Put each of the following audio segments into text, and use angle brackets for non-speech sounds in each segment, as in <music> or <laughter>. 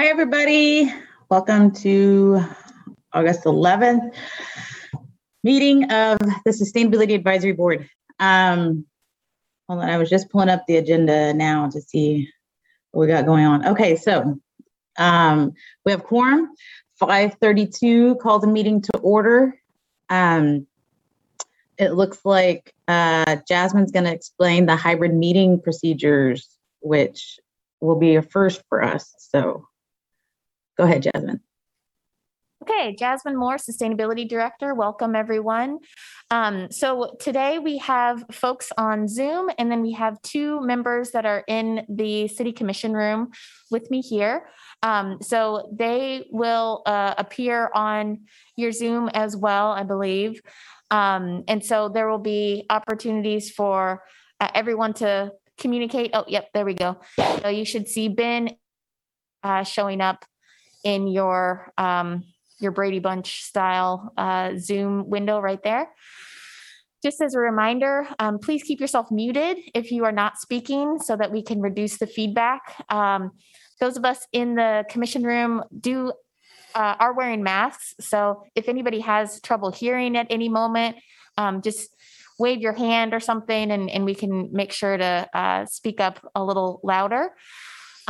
Hi, everybody. Welcome to August 11th meeting of the Sustainability Advisory Board. Um, hold on, I was just pulling up the agenda now to see what we got going on. Okay, so um, we have quorum, 532, called the meeting to order. Um, it looks like uh, Jasmine's going to explain the hybrid meeting procedures, which will be a first for us. So go ahead, Jasmine. Okay, Jasmine Moore, Sustainability Director. Welcome, everyone. Um, so today we have folks on Zoom, and then we have two members that are in the City Commission room with me here. Um, so they will uh, appear on your Zoom as well, I believe. Um, and so there will be opportunities for uh, everyone to communicate. Oh, yep, there we go. So you should see Ben uh, showing up in your um, your Brady Bunch style uh, Zoom window right there. Just as a reminder, um, please keep yourself muted if you are not speaking so that we can reduce the feedback. Um, those of us in the commission room do uh, are wearing masks. So if anybody has trouble hearing at any moment, um, just wave your hand or something and, and we can make sure to uh, speak up a little louder.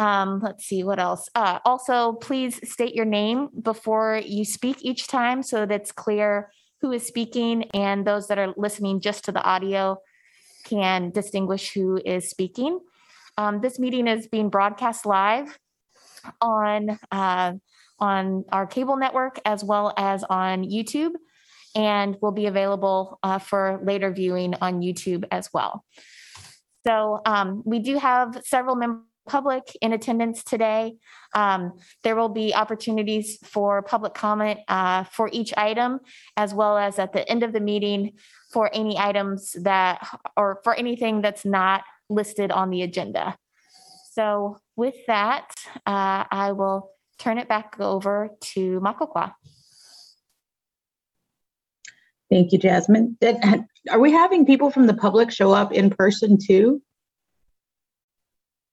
Um, let's see what else. Uh, also, please state your name before you speak each time so that it's clear who is speaking and those that are listening just to the audio can distinguish who is speaking. Um, this meeting is being broadcast live on uh, on our cable network as well as on YouTube and will be available uh, for later viewing on YouTube as well. So um, we do have several members public in attendance today. Um, there will be opportunities for public comment uh, for each item, as well as at the end of the meeting for any items that, or for anything that's not listed on the agenda. So with that, uh, I will turn it back over to Makakwa. Thank you, Jasmine. Are we having people from the public show up in person too?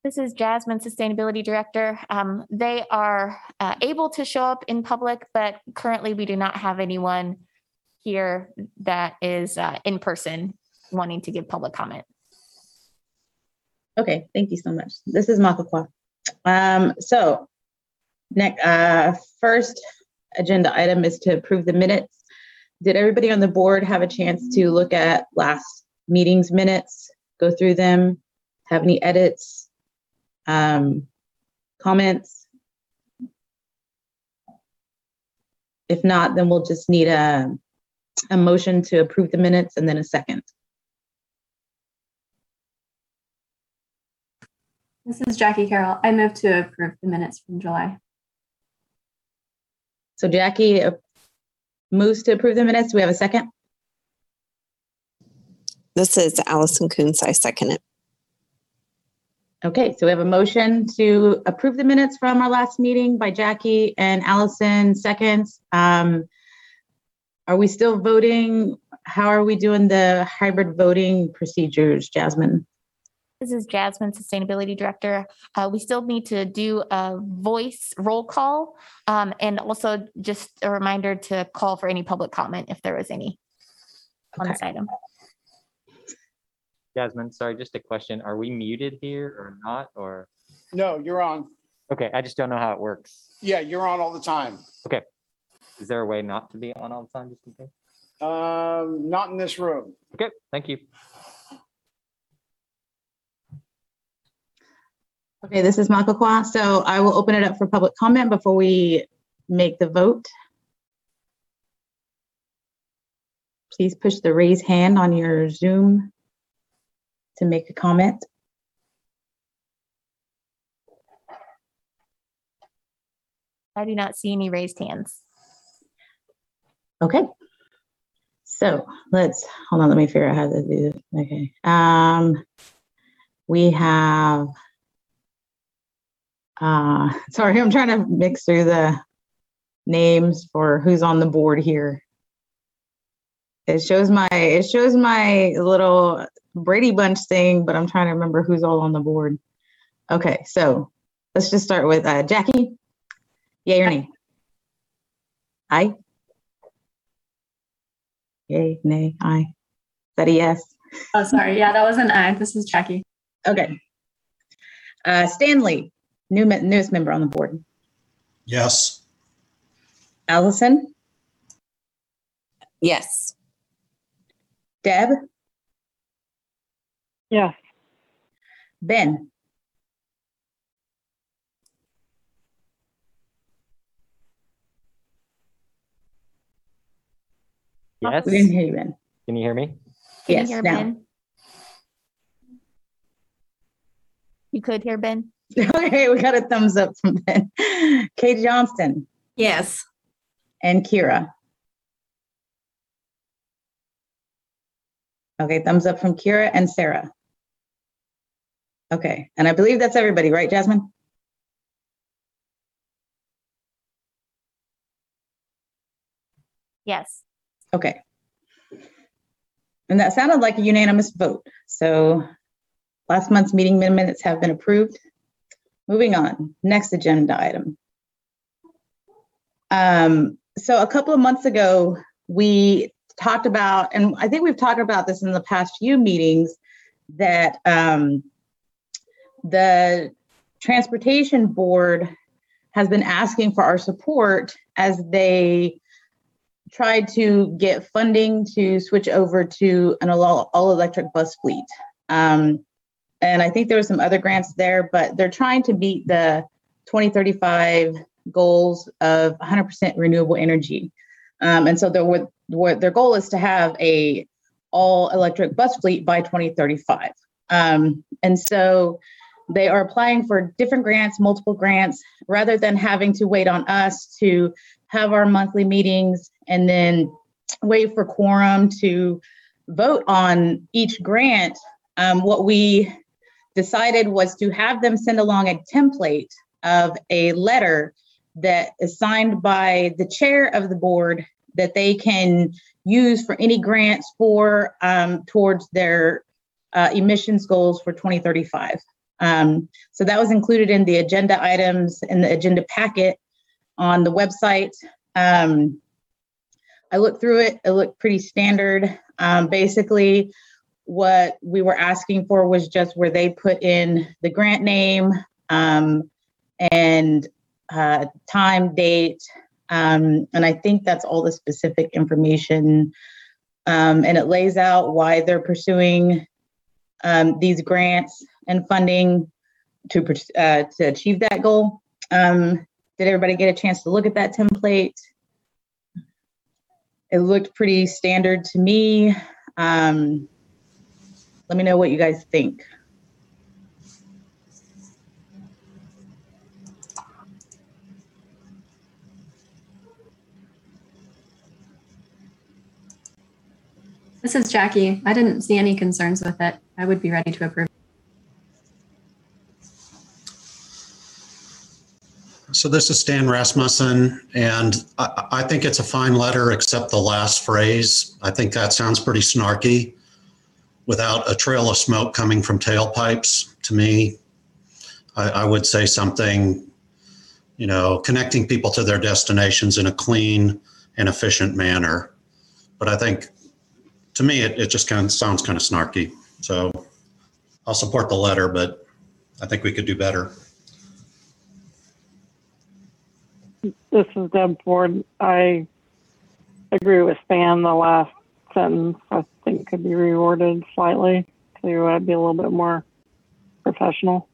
This is Jasmine, Sustainability Director. Um, they are uh, able to show up in public, but currently we do not have anyone here that is uh, in person wanting to give public comment. Okay, thank you so much. This is Makakwa. Um, so next, uh, first agenda item is to approve the minutes. Did everybody on the board have a chance to look at last meeting's minutes, go through them, have any edits, um, comments? If not, then we'll just need a, a motion to approve the minutes and then a second. This is Jackie Carroll. I move to approve the minutes from July. So Jackie uh, moves to approve the minutes. Do we have a second? This is Allison Coons. I second it. Okay, so we have a motion to approve the minutes from our last meeting by Jackie and Allison, seconds. Um, Are we still voting? How are we doing the hybrid voting procedures, Jasmine? This is Jasmine, Sustainability Director. Uh, we still need to do a voice roll call. um, and also just a reminder to call for any public comment if there is any on this item. Jasmine, sorry, just a question. Are we muted here or not? Or, No, you're on. okay, I just don't know how it works. Yeah, you're on all the time. Okay. Is there a way not to be on all the time just in case? Um, not in this room. Okay, thank you. Okay, this is Makakwa. So I will open it up for public comment before we make the vote. Please push the raise hand on your Zoom to make a comment. I do not see any raised hands. Okay. So let's, hold on, let me figure out how to do this. Okay. Um, we have, uh, <laughs> sorry, I'm trying to mix through the names for who's on the board here. It shows my, it shows my little Brady Bunch thing, but I'm trying to remember who's all on the board. Okay, so let's just start with uh, Jackie, Yay or nay? Aye? Yay, nay, aye. Is that a yes? Oh, sorry. Yeah, that was an I. This is Jackie. Okay. Uh, Stanley, new, me- newest member on the board. Yes. Allison, Yes. Deb, Yes. Ben, Yes, we didn't hear you, Ben. can you hear me? Can you Yes, hear now. Ben? You could hear Ben? <laughs> Okay, we got a thumbs up from Ben. Kate Johnson Yes. and Kira. Okay, thumbs up from Kira and Sarah. Okay, and I believe that's everybody, right, Jasmine? Yes. Okay. And that sounded like a unanimous vote. So last month's meeting minutes have been approved. Moving on, next agenda item. Um, so a couple of months ago, we talked about, and I think we've talked about this in the past few meetings, that um, the Transportation Board has been asking for our support as they tried to get funding to switch over to an all, all electric bus fleet. Um, and I think there were some other grants there, but they're trying to meet the 2035 goals of 100% renewable energy. Um, and so their, their goal is to have a all electric bus fleet by 2035. Um, and so they are applying for different grants, multiple grants, rather than having to wait on us to have our monthly meetings and then wait for quorum to vote on each grant. Um, what we decided was to have them send along a template of a letter that is signed by the chair of the board that they can use for any grants for um, towards their uh, emissions goals for 2035. Um, so that was included in the agenda items in the agenda packet on the website. Um, I looked through it, it looked pretty standard. Um, basically, what we were asking for was just where they put in the grant name um, and uh, time, date, um, and I think that's all the specific information. Um, and it lays out why they're pursuing um, these grants and funding to uh, to achieve that goal. Um, did everybody get a chance to look at that template? It looked pretty standard to me. Um, let me know what you guys think. This is Jackie. I didn't see any concerns with it. I would be ready to approve. So this is Stan Rasmussen, and I, I think it's a fine letter, except the last phrase. I think that sounds pretty snarky. Without a trail of smoke coming from tailpipes, to me, I, I would say something, you know, connecting people to their destinations in a clean and efficient manner. But I think, to me, it, it just kind of sounds kind of snarky. So I'll support the letter, but I think we could do better. This is Deb Ford. I agree with Stan. The last sentence I think could be reworded slightly to uh, be a little bit more professional.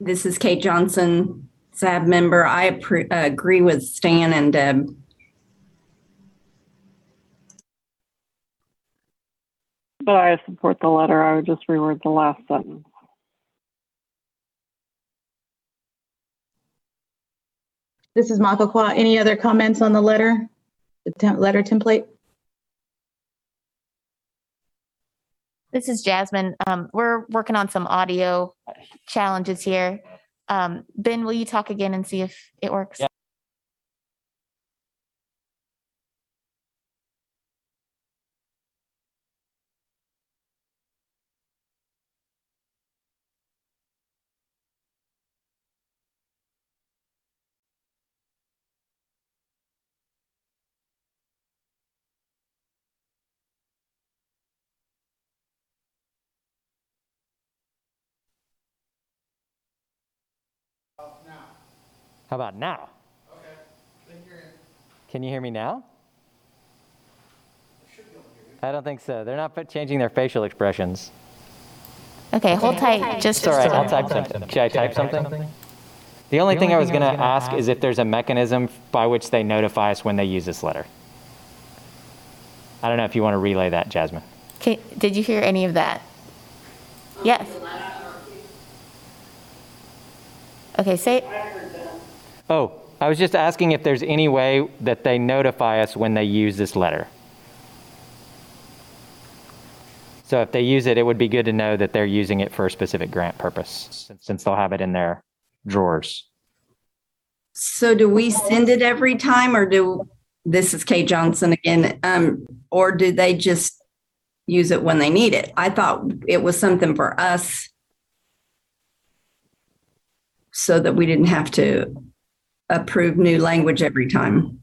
This is Kate Johnson, SAB member. I uh, agree with Stan and Deb. But I support the letter. I would just reword the last sentence. This is Makakwa. Any other comments on the letter? The tem- letter template? This is Jasmine. Um, we're working on some audio challenges here. Um, Ben, will you talk again and see if it works? How about now? Okay. Can you hear me now? I don't think so. They're not changing their facial expressions. Okay, hold tight, just. It's all right, I'll type something. Should I type something? The only thing I was going to ask is if there's a mechanism by which they notify us when they use this letter. I don't know if you want to relay that, Jasmine. Okay, did you hear any of that? Yes. Okay, say, Oh, I was just asking if there's any way that they notify us when they use this letter. So if they use it, it would be good to know that they're using it for a specific grant purpose, since- they'll have it in their drawers. So do we send it every time or do, this is Kay Johnson again, um, or do they just use it when they need it? I thought it was something for us so that we didn't have to approve new language every time.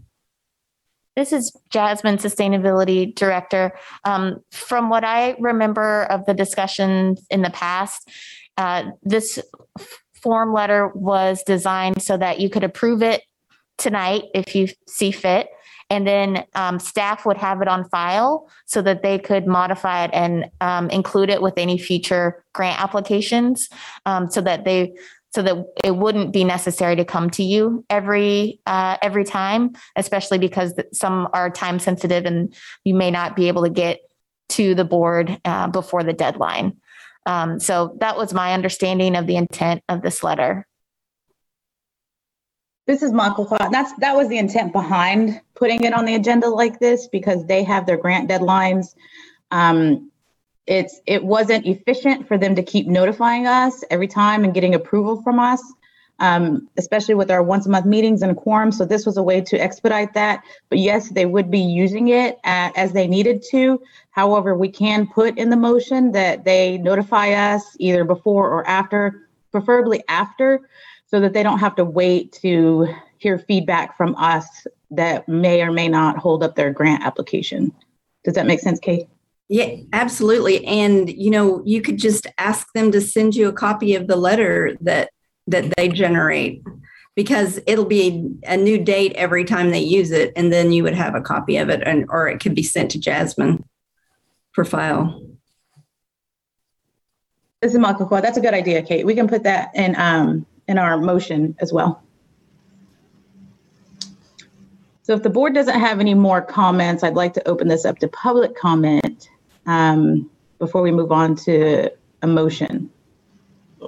this is Jasmine, Sustainability Director. Um, From what I remember of the discussions in the past, uh, this form letter was designed so that you could approve it tonight if you see fit. And then um, staff would have it on file so that they could modify it and um, include it with any future grant applications um, so that they so that it wouldn't be necessary to come to you every uh, every time, especially because some are time sensitive and you may not be able to get to the board uh, before the deadline. Um, so that was my understanding of the intent of this letter. This is Michael. That's, that was the intent behind putting it on the agenda like this because they have their grant deadlines. Um, it's, it wasn't efficient for them to keep notifying us every time and getting approval from us, um, especially with our once a month meetings and quorum. So this was a way to expedite that. But yes, they would be using it uh, as they needed to. However, we can put in the motion that they notify us either before or after, preferably after, so that they don't have to wait to hear feedback from us that may or may not hold up their grant application. Does that make sense, Kate? Yeah, absolutely. And you know, you could just ask them to send you a copy of the letter that that they generate because it'll be a new date every time they use it and then you would have a copy of it and or it could be sent to Jasmine for file. This is Michael That's a good idea, Kate. We can put that in, um, in our motion as well. So if the board doesn't have any more comments, I'd like to open this up to public comment um, before we move on to a motion.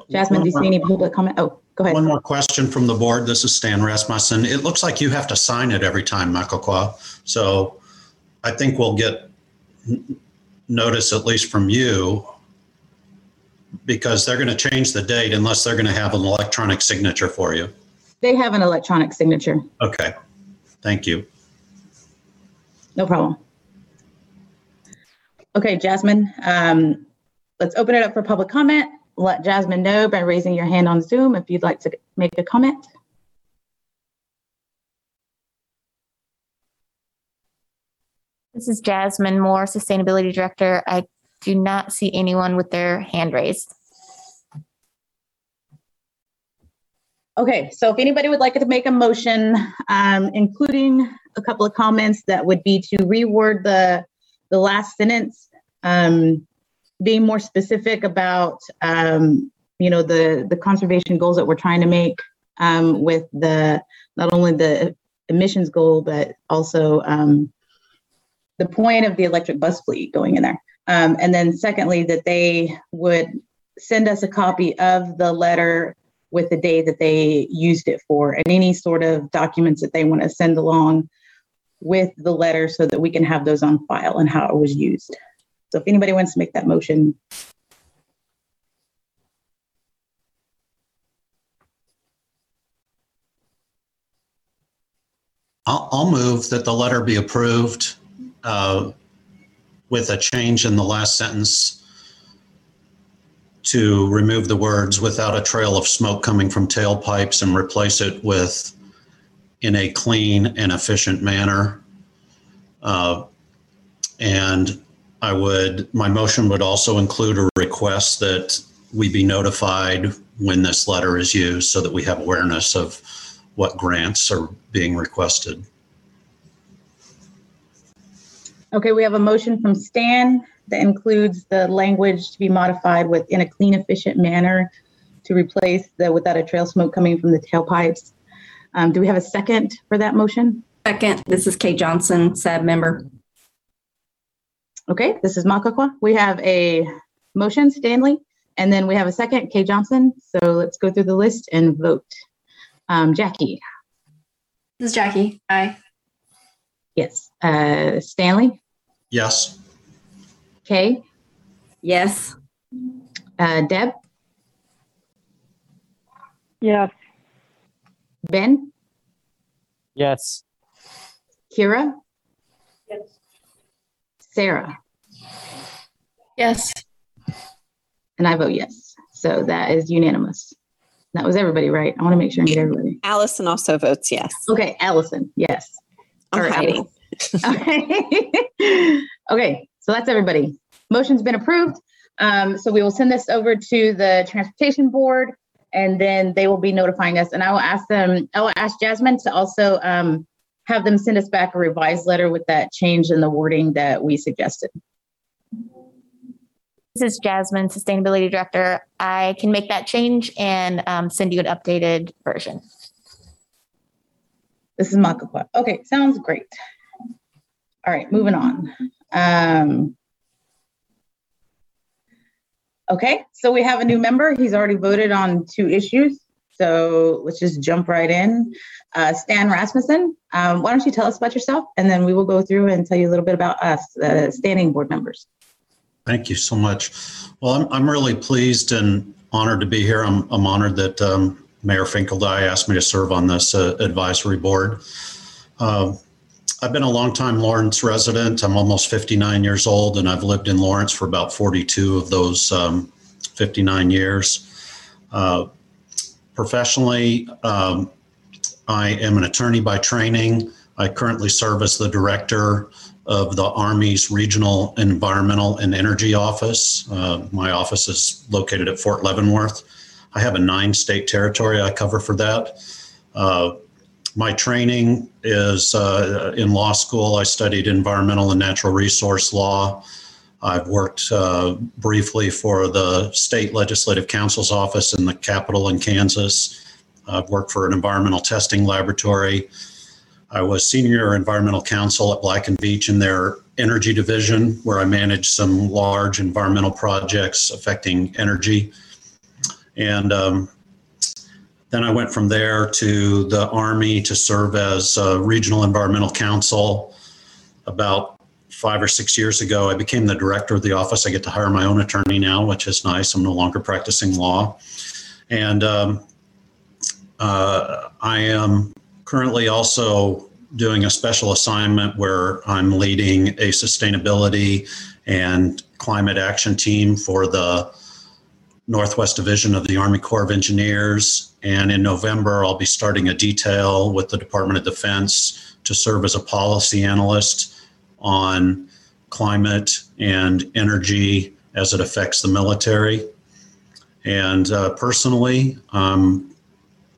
Jasmine, do you see any public comment? Oh, go ahead. One more question from the board. This is Stan Rasmussen. It looks like you have to sign it every time, Makakwa. So I think we'll get notice at least from you because they're going to change the date unless they're going to have an electronic signature for you. They have an electronic signature. Okay, thank you. No problem. Okay, Jasmine, um, let's open it up for public comment. Let Jasmine know by raising your hand on Zoom if you'd like to make a comment. This is Jasmine Moore, Sustainability Director. I do not see anyone with their hand raised. Okay, so if anybody would like to make a motion, um, including a couple of comments, that would be to reword the, the last sentence, um, being more specific about, um, you know, the, the conservation goals that we're trying to make, um, with the, not only the emissions goal, but also, um, the point of the electric bus fleet going in there. Um, and then secondly, that they would send us a copy of the letter with the day that they used it for and any sort of documents that they want to send along with the letter so that we can have those on file and how it was used. So if anybody wants to make that motion, I'll, move that the letter be approved uh, with a change in the last sentence to remove the words without a trail of smoke coming from tailpipes and replace it with in a clean and efficient manner. Uh, And I would, my motion would also include a request that we be notified when this letter is used so that we have awareness of what grants are being requested. Okay, we have a motion from Stan that includes the language to be modified with in a clean, efficient manner to replace the without a trail smoke coming from the tailpipes. Um, do we have a second for that motion? Second, this is Kate Johnson, SAB member. Okay, this is Makakwa. We have a motion, Stanley, and then we have a second, Kay Johnson. So let's go through the list and vote. Um, Jackie, This is Jackie. Aye. yes. Uh, Stanley, Yes, Kay, Yes. uh, Deb, Yes. Ben, Yes. Kira, Yes. Sarah, Yes. and I vote yes. So that is unanimous. That was everybody, right? I want to make sure I get everybody. Allison also votes yes. Okay, Allison, yes. I'm Or hiding. Okay. <laughs> Okay, so that's everybody. Motion's been approved. Um, so we will send this over to the transportation board and then they will be notifying us. And I will ask them, I will ask Jasmine to also um, have them send us back a revised letter with that change in the wording that we suggested. This is Jasmine, Sustainability Director. I can make that change and um, send you an updated version. This is Makakwa. Okay, sounds great. All right, moving on. Um, okay, so we have a new member. He's already voted on two issues. So let's just jump right in. Uh, Stan Rasmussen, um, why don't you tell us about yourself? And then we will go through and tell you a little bit about us, uh, standing board members. thank you so much. Well, I'm, I'm really pleased and honored to be here. I'm, I'm honored that um, Mayor Finkeldei asked me to serve on this uh, advisory board. Um, I've been a longtime Lawrence resident. I'm almost 59 years old, and I've lived in Lawrence for about 42 of those um, 59 years. Uh, professionally, um, I am an attorney by training. I currently serve as the director of the Army's Regional Environmental and Energy Office. Uh, my office is located at Fort Leavenworth. I have a nine state territory I cover for that. Uh, my training is uh, in law school. I studied environmental and natural resource law. I've worked uh, briefly for the state legislative council's office in the Capitol in Kansas. I've worked for an environmental testing laboratory. I was senior environmental counsel at Black and Veatch in their energy division, where I managed some large environmental projects affecting energy. And um, then I went from there to the Army to serve as regional environmental counsel. About five or six years ago, I became the director of the office. I get to hire my own attorney now, which is nice. I'm no longer practicing law. And um, uh, I am currently also doing a special assignment where I'm leading a sustainability and climate action team for the Northwest Division of the Army Corps of Engineers. And in November, I'll be starting a detail with the Department of Defense to serve as a policy analyst on climate and energy as it affects the military. And uh, personally, um,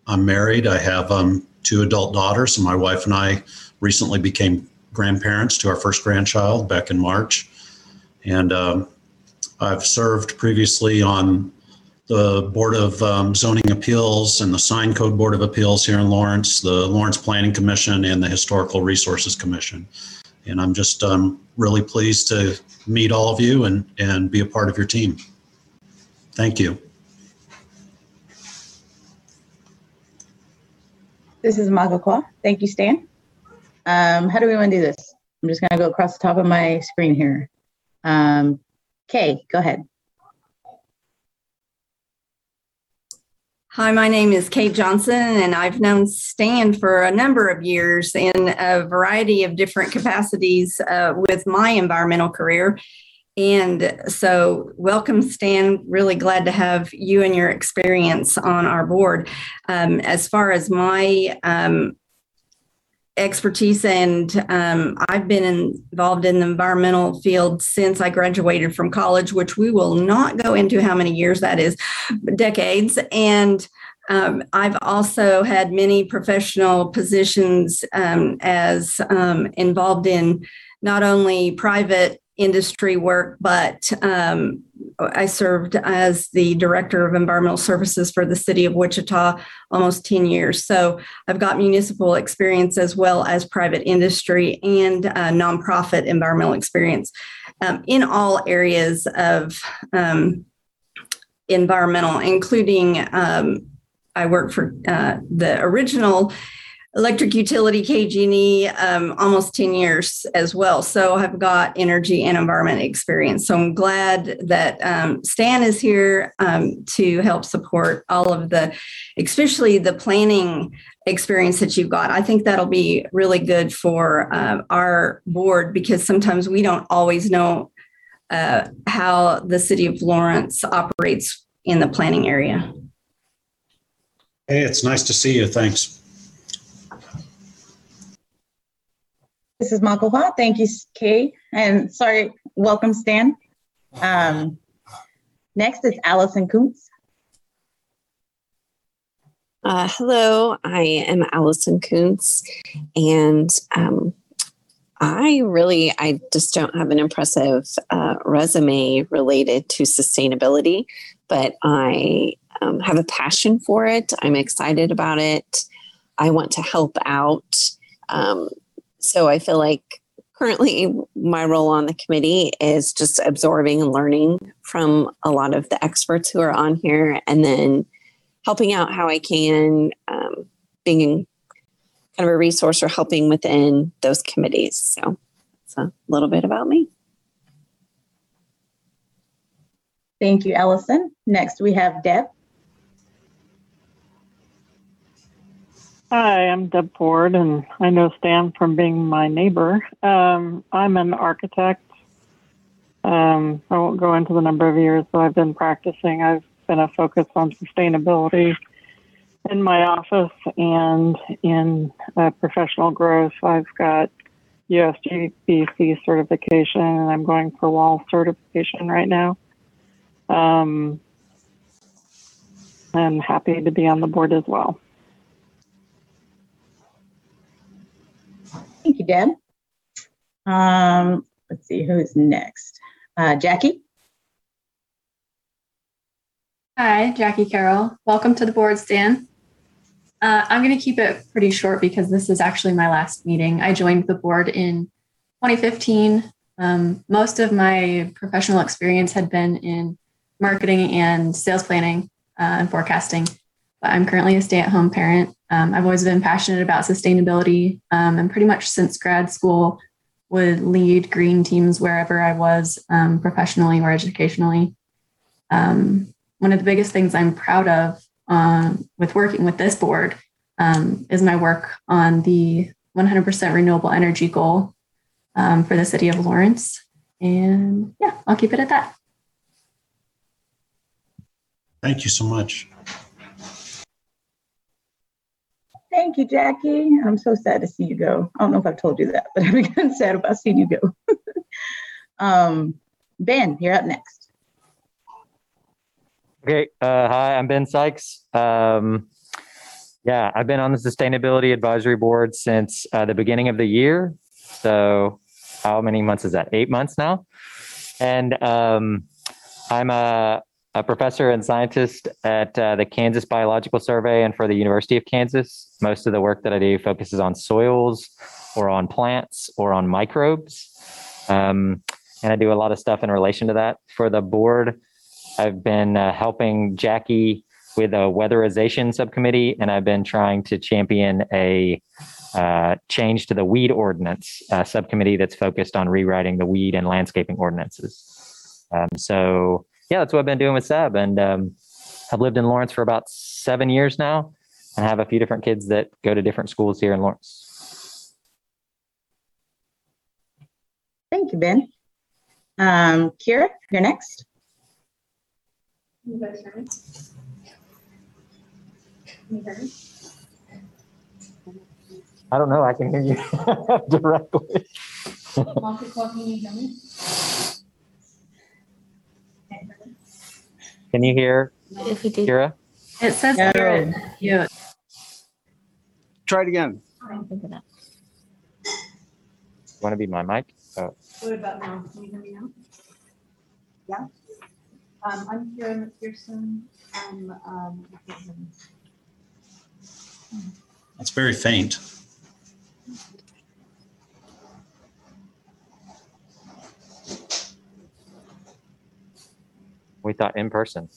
I'm married. I have um, two adult daughters, and my wife and I recently became grandparents to our first grandchild back in March. And um, I've served previously on the Board of um, Zoning Appeals and the Sign Code Board of Appeals here in Lawrence, the Lawrence Planning Commission, and the Historical Resources Commission. And I'm just um, really pleased to meet all of you and, and be a part of your team. Thank you. This is Makakwa. Thank you, Stan. Um, how do we want to do this? I'm just going to go across the top of my screen here. Um, Kay, go ahead. Hi, my name is Kate Johnson, and I've known Stan for a number of years in a variety of different capacities uh, with my environmental career. And so, welcome, Stan. Really glad to have you and your experience on our board. Um, as far as my um, expertise and um, i've been involved in the environmental field since i graduated from college which we will not go into how many years that is decades. And Um, I've also had many professional positions um, as um, involved in not only private industry work, but um, I served as the director of environmental services for the city of Wichita almost 10 years. So I've got municipal experience as well as private industry and uh, nonprofit environmental experience um, in all areas of um, environmental, including um, I worked for uh, the original electric utility KG&E um, almost 10 years as well. So I've got energy and environment experience. So I'm glad that um, Stan is here um, to help support all of the, especially the planning experience that you've got. I think that'll be really good for uh, our board because sometimes we don't always know uh, how the city of Lawrence operates in the planning area. Hey, it's nice to see you. Thanks. This is Hua. Thank you, Kay. And sorry, welcome, Stan. Um, next is Allison Kuntz. Uh, hello, I am Allison Kuntz, and um, I really, I just don't have an impressive uh, resume related to sustainability, but I um, have a passion for it. I'm excited about it. I want to help out. Um, so I feel like currently my role on the committee is just absorbing and learning from a lot of the experts who are on here and then helping out how I can, um, being kind of a resource or helping within those committees. So it's a little bit about me. Thank you, Allison. Next, we have Deb. Hi, I'm Deb Ford, and I know Stan from being my neighbor. Um, I'm an architect. Um, I won't go into the number of years that I've been practicing. I've been a focus on sustainability in my office and in uh, professional growth. I've got USGBC certification, and I'm going for WELL certification right now. Um, I'm happy to be on the board as well. You, Deb. Um, let's see who's next. Uh, Jackie. Hi, Jackie Carroll. Welcome to the board, Stan. Uh, I'm going to keep it pretty short because this is actually my last meeting. I joined the board in 2015. Um, most of my professional experience had been in marketing and sales planning uh, and forecasting, but I'm currently a stay at home parent. Um, I've always been passionate about sustainability um, and pretty much since grad school would lead green teams wherever I was um, professionally or educationally. Um, one of the biggest things I'm proud of uh, with working with this board um, is my work on the 100% renewable energy goal um, for the city of Lawrence. And yeah, I'll keep it at that. Thank you so much. Thank you, Jackie. I'm so sad to see you go. I don't know if I've told you that, <laughs> but I'm again sad about seeing you go. <laughs> um, Ben, you're up next. Okay. Uh, hi, I'm Ben Sykes. Um, yeah, I've been on the Sustainability Advisory Board since uh, the beginning of the year. So, how many months is that? Eight months now. And um, I'm a, a professor and scientist at uh, the Kansas Biological Survey and for the University of Kansas. Most of the work that I do focuses on soils or on plants or on microbes. Um, and I do a lot of stuff in relation to that. For the board, I've been uh, helping Jackie with a weatherization subcommittee, and I've been trying to champion a uh, change to the weed ordinance subcommittee that's focused on rewriting the weed and landscaping ordinances. Um, so, yeah, that's what I've been doing with SAB. And um, I've lived in Lawrence for about seven years now and have a few different kids that go to different schools here in Lawrence. Thank you, Ben. Um, Kira, you're next. I don't know. I can hear you <laughs> directly. Can you hear If you do, Kira? It says No. here, yeah, Try it again. I don't think of that. Want to be my mic? Oh, What about now? Can you hear me now? Yeah? Um, I'm Karen McPherson. I'm, um, I can't hear me. That's very faint. We thought in person.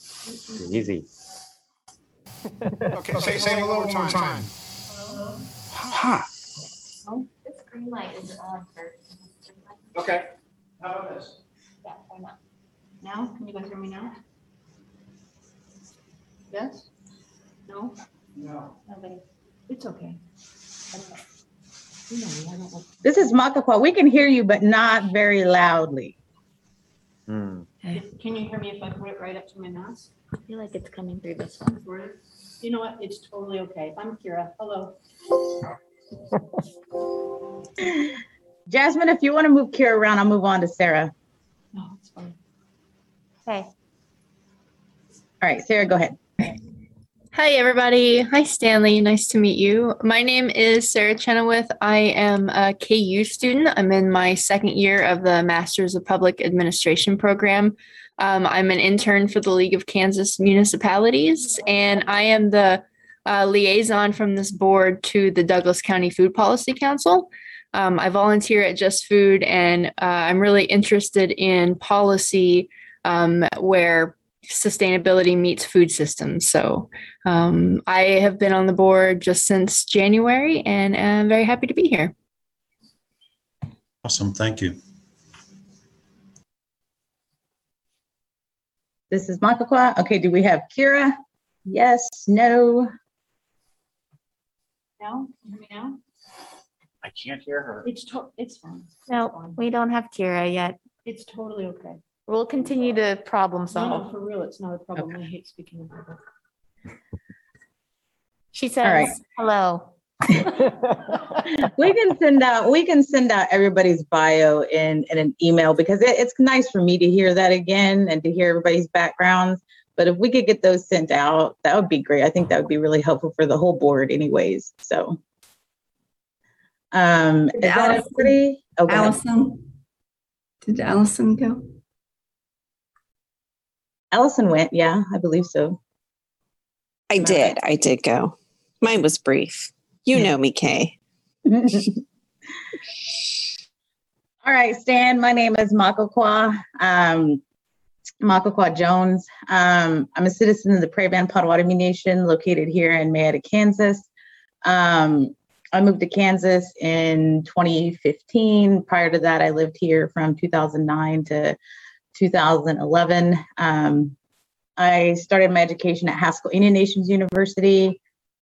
Easy. Okay, say, say hello one more time. Huh. This green light is on for. Okay. How about this? Yeah, why not? Now, can you guys hear me now? Yes? No? No. Nobody? It's okay. I don't know. You know me, I don't like. This is Makakwa. We can hear you, but not very loudly. Hmm. Can you hear me if I put it right up to my mouth? I feel like it's coming through this one. You know what? It's totally okay. I'm Kira. Hello. <laughs> Jasmine, if you want to move Kira around, I'll move on to Sarah. No, it's fine. Okay. All right, Sarah, go ahead. Hi, everybody. Hi, Stanley. Nice to meet you. My name is Sarah Chenoweth. I am a KU student. I'm in my second year of the Masters of Public Administration program. Um, I'm an intern for the League of Kansas Municipalities, and I am the uh, liaison from this board to the Douglas County Food Policy Council. Um, I volunteer at Just Food, and uh, I'm really interested in policy um, where sustainability meets food systems. So um, I have been on the board just since January and I'm very happy to be here. Awesome, thank you. This is Makakwa. Okay, do we have Kira? Yes, no? No, can you hear me now? I can't hear her. It's to, it's fine. It's No, fine. we don't have Kira yet. It's totally okay. We'll continue to problem No, solve. no, for real, it's not a problem. I hate speaking in public. She right. says, hello. <laughs> We can send out, we can send out everybody's bio in, in an email because it, it's nice for me to hear that again and to hear everybody's backgrounds. But if we could get those sent out, that would be great. I think that would be really helpful for the whole board anyways, so. Um, is that Allison- everybody? Okay. Allison? Did Allison go? Allison went, yeah, I believe so. I did. I did go. Mine was brief. You know me, Kay. <laughs> All right, Stan, my name is Makakwa, um, Makakwa Jones. Um, I'm a citizen of the Prairie Band Potawatomi Nation located here in Mayetta, Kansas. Um, I moved to Kansas in 2015. Prior to that, I lived here from 2009 to 2011. Um, I started my education at Haskell Indian Nations University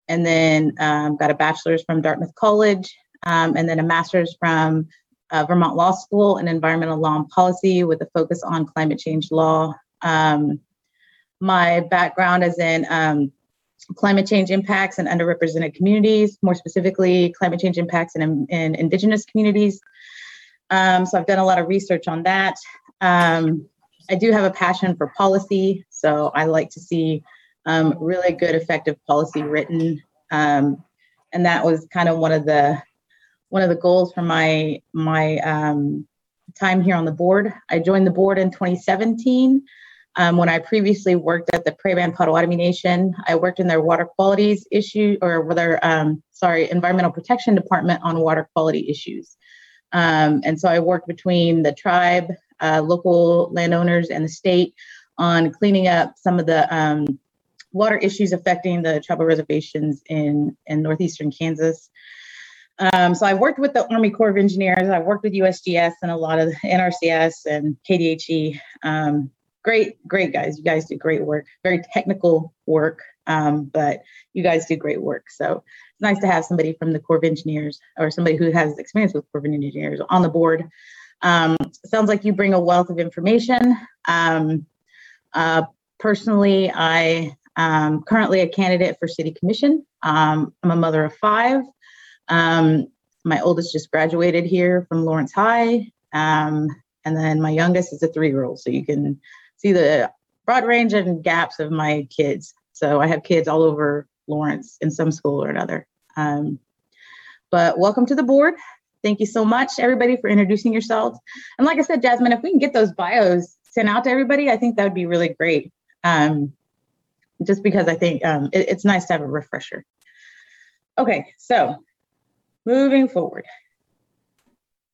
and then um, got a bachelor's from Dartmouth College um, and then a master's from uh, Vermont Law School in environmental law and policy with a focus on climate change law. Um, my background is in um, climate change impacts and underrepresented communities, more specifically, climate change impacts in, in Indigenous communities. Um, so I've done a lot of research on that. Um, I do have a passion for policy, so I like to see um, really good, effective policy written. Um, and that was kind of one of the one of the goals for my my um, time here on the board. I joined the board in 2017 um, when I previously worked at the Prairie Band Potawatomi Nation. I worked in their water qualities issue or their um, sorry environmental protection department on water quality issues. Um, and so I worked between the tribe, uh, local landowners, and the state on cleaning up some of the um, water issues affecting the tribal reservations in, in northeastern Kansas. Um, so I worked with the Army Corps of Engineers. I worked with USGS and a lot of NRCS and KDHE. Um, great, great guys. You guys do great work. Very technical work, um, but you guys do great work. So it's nice to have somebody from the Corps of Engineers or somebody who has experience with Corps of Engineers on the board. Um, sounds like you bring a wealth of information. Um, uh, personally, I am currently a candidate for City Commission. Um, I'm a mother of five. Um, my oldest just graduated here from Lawrence High. Um, and then my youngest is a three year old. So you can see the broad range and gaps of my kids. So I have kids all over Lawrence in some school or another. Um, but welcome to the board. Thank you so much, everybody, for introducing yourselves. And like I said, Jasmine, if we can get those bios sent out to everybody, I think that would be really great. Um, just because I think um, it- it's nice to have a refresher. Okay, so moving forward,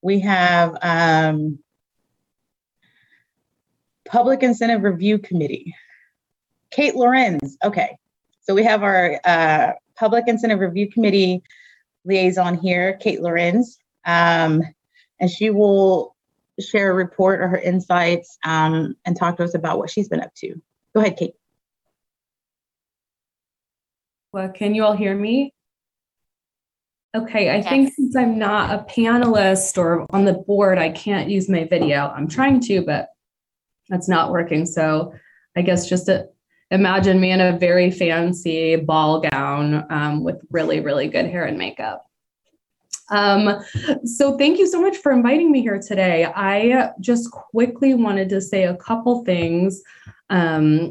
we have um, Public Incentive Review Committee. Kate Lorenz. Okay, so we have our uh, Public Incentive Review Committee liaison here, Kate Lorenz, um, and she will share a report or her insights um, and talk to us about what she's been up to. Go ahead, Kate. Well, can you all hear me? Okay, I think since I'm not a panelist or on the board, I can't use my video. I'm trying to, but that's not working. So I guess just to imagine me in a very fancy ball gown um, with really, really good hair and makeup. Um, so thank you so much for inviting me here today. I just quickly wanted to say a couple things. Um,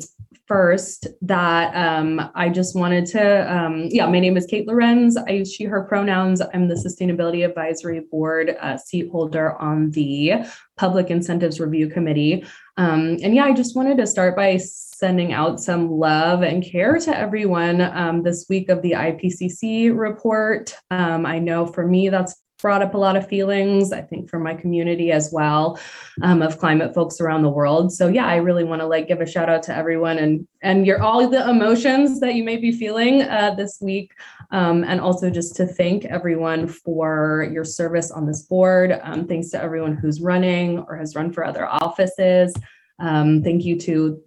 first, that um, I just wanted to, um, yeah, my name is Kate Lorenz. I use she, her pronouns. I'm the Sustainability Advisory Board uh, seat holder on the Public Incentives Review Committee. Um, and yeah, I just wanted to start by sending out some love and care to everyone um, this week of the IPCC report. Um, I know for me, that's brought up a lot of feelings, I think for my community as well, um, of climate folks around the world. So yeah, I really want to like give a shout out to everyone and and your all the emotions that you may be feeling uh, this week. Um, and also just to thank everyone for your service on this board. Um, thanks to everyone who's running or has run for other offices. Um, thank you to,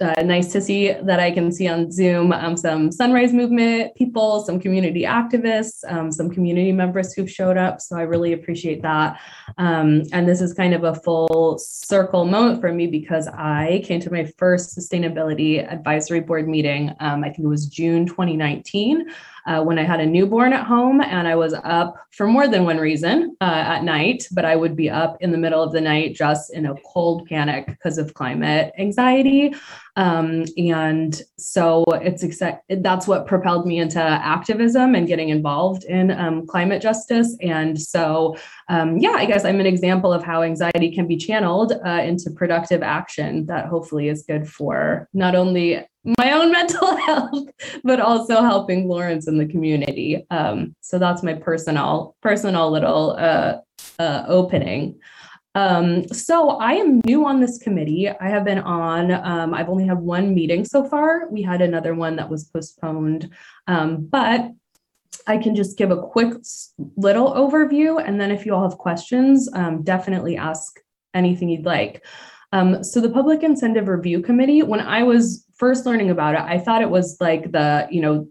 uh, nice to see that I can see on Zoom um, some Sunrise Movement people, some community activists, um, some community members who've showed up. So I really appreciate that. Um, and this is kind of a full circle moment for me because I came to my first Sustainability Advisory Board meeting, um, I think it was June 2019 uh, when I had a newborn at home and I was up for more than one reason uh, at night, but I would be up in the middle of the night just in a cold panic because of climate anxiety. Um, and so it's exa- that's what propelled me into activism and getting involved in um, climate justice. And so, um, yeah, I guess I'm an example of how anxiety can be channeled uh, into productive action that hopefully is good for not only my own <laughs> mental health, but also helping Lawrence and the community. Um, so that's my personal, personal little uh, uh, opening. Um, so I am new on this committee. I have been on, um, I've only had one meeting so far. We had another one that was postponed, um, but I can just give a quick little overview. And then if you all have questions, um, definitely ask anything you'd like. Um, so the Public Incentive Review Committee, when I was first learning about it, I thought it was like the, you know,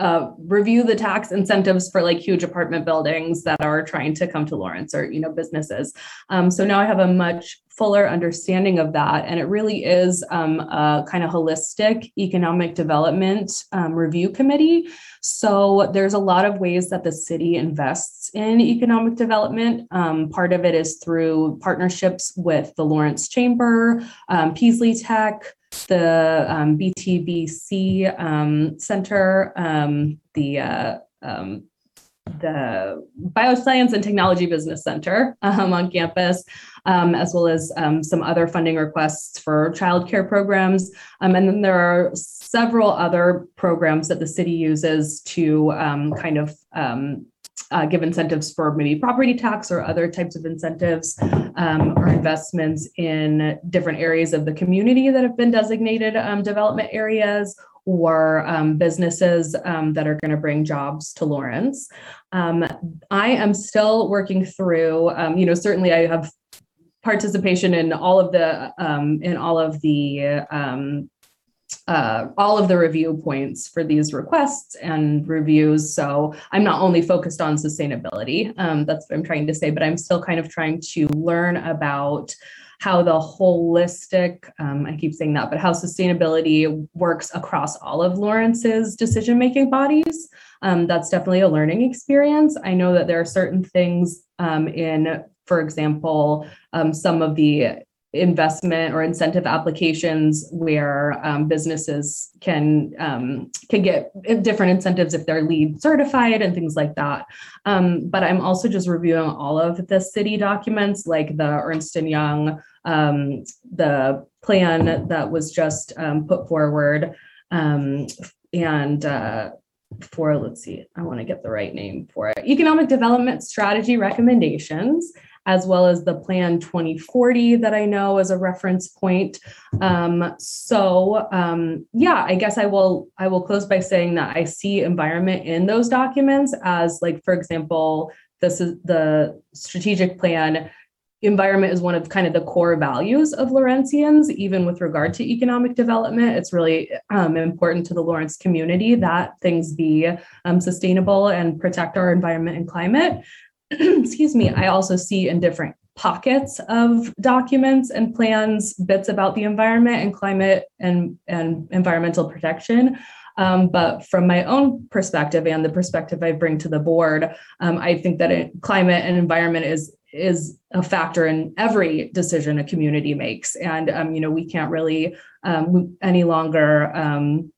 uh, review the tax incentives for like huge apartment buildings that are trying to come to Lawrence or you know businesses. Um, so now I have a much fuller understanding of that, and it really is um, a kind of holistic economic development um, review committee. So there's a lot of ways that the city invests in economic development. Um, part of it is through partnerships with the Lawrence Chamber, um, Peaslee Tech the um, BTBC um, Center, um, the uh, um, the Bioscience and Technology Business Center um, on campus, um, as well as some other funding requests for childcare programs. and then there are several other programs that the city uses to kind of uh, give incentives for maybe property tax or other types of incentives um, or investments in different areas of the community that have been designated um, development areas or um, businesses um, that are going to bring jobs to Lawrence. Um, I am still working through, um, you know, certainly I have participation in all of the in all of the uh, all of the review points for these requests and reviews. So I'm not only focused on sustainability, um, that's what I'm trying to say, but I'm still kind of trying to learn about how the holistic, um, I keep saying that, but how sustainability works across all of Lawrence's decision making bodies. Um, that's definitely a learning experience. I know that there are certain things um, in, for example, um, some of the investment or incentive applications where um, businesses can um, can get different incentives if they're LEED certified and things like that. Um, but I'm also just reviewing all of the city documents, like the Ernst and Young, um, the plan that was just um, put forward, um, and uh, for let's see, I want to get the right name for it. Economic Development Strategy Recommendations as well as the Plan 2040 that I know as a reference point. Um, so um, yeah, I guess I will I will close by saying that I see environment in those documents as like, for example, this is the strategic plan environment is one of kind of the core values of Lawrencians, even with regard to economic development. It's really um, important to the Lawrence community that things be um, sustainable and protect our environment and climate. <clears throat> excuse me, I also see in different pockets of documents and plans bits about the environment and climate and, and environmental protection. Um, but from my own perspective and the perspective I bring to the board, um, I think that it, climate and environment is is a factor in every decision a community makes, and um, you know we can't really um, any longer um,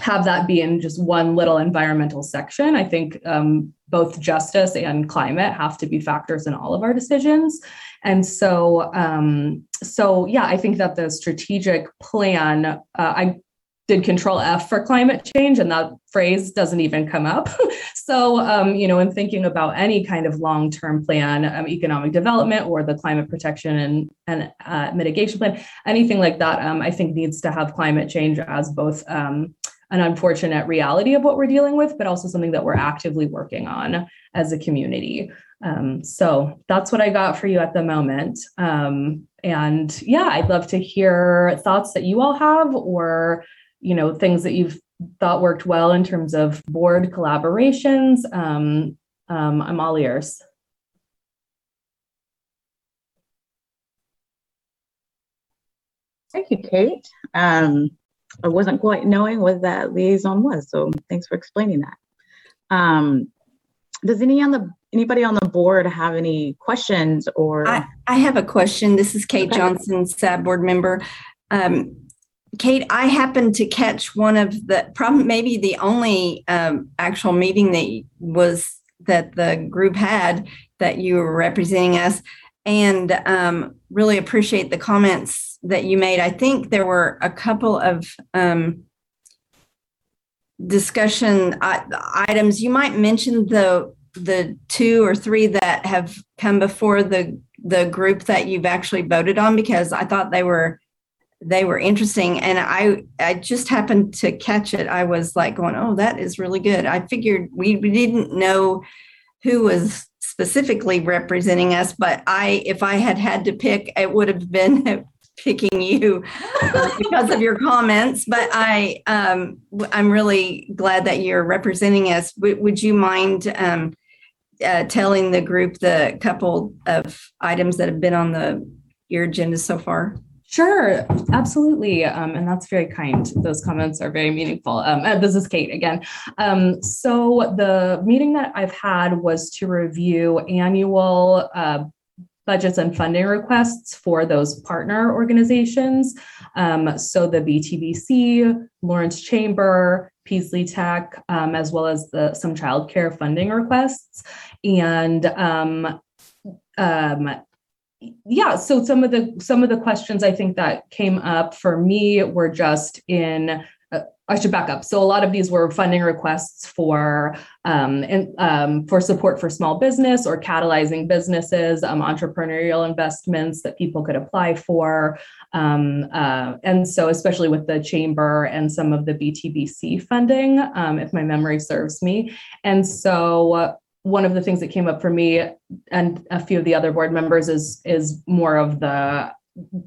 have that be in just one little environmental section. I think um, both justice and climate have to be factors in all of our decisions. And so, um, so yeah, I think that the strategic plan, uh, I did control F for climate change, and that phrase doesn't even come up. <laughs> so, um, you know, in thinking about any kind of long term plan, um, economic development or the climate protection and, and uh, mitigation plan, anything like that, um, I think needs to have climate change as both um, an unfortunate reality of what we're dealing with, but also something that we're actively working on as a community. Um, so that's what I got for you at the moment. Um, and yeah, I'd love to hear thoughts that you all have, or you know, things that you've thought worked well in terms of board collaborations. Um, um I'm all ears. Thank you, Kate. Um, I wasn't quite knowing what that liaison was. So thanks for explaining that. Um, does any on the anybody on the board have any questions or? I, I have a question. This is Kate Okay. Johnson, SAB board member. Um, Kate, I happened to catch one of the, probably maybe the only um, actual meeting that was that the group had that you were representing us, and um, really appreciate the comments that you made. I think there were a couple of um, discussion i- items. You might mention the the two or three that have come before the the group that you've actually voted on because I thought they were they were interesting and I I just happened to catch it. I was like going, "Oh, that is really good." I figured we, we didn't know who was specifically representing us, but I if I had had to pick, it would have been <laughs> picking you uh, <laughs> because of your comments. But I um, w- I'm really glad that you're representing us. W- would you mind um, uh, telling the group the couple of items that have been on the your agenda so far? Sure, absolutely. Um, and that's very kind. Those comments are very meaningful. Um, this is Kate again. Um, so, the meeting that I've had was to review annual uh, budgets and funding requests for those partner organizations. Um, so, the BTBC, Lawrence Chamber, Peaslee Tech, um, as well as the some childcare funding requests. And um, um, yeah so some of the some of the questions i think that came up for me were just in I should back up. So a lot of these were funding requests for um, and, um, for support for small business or catalyzing businesses, um, entrepreneurial investments that people could apply for, um, uh, and so especially with the chamber and some of the BTBC funding, um, if my memory serves me. And so one of the things that came up for me and a few of the other board members is is more of the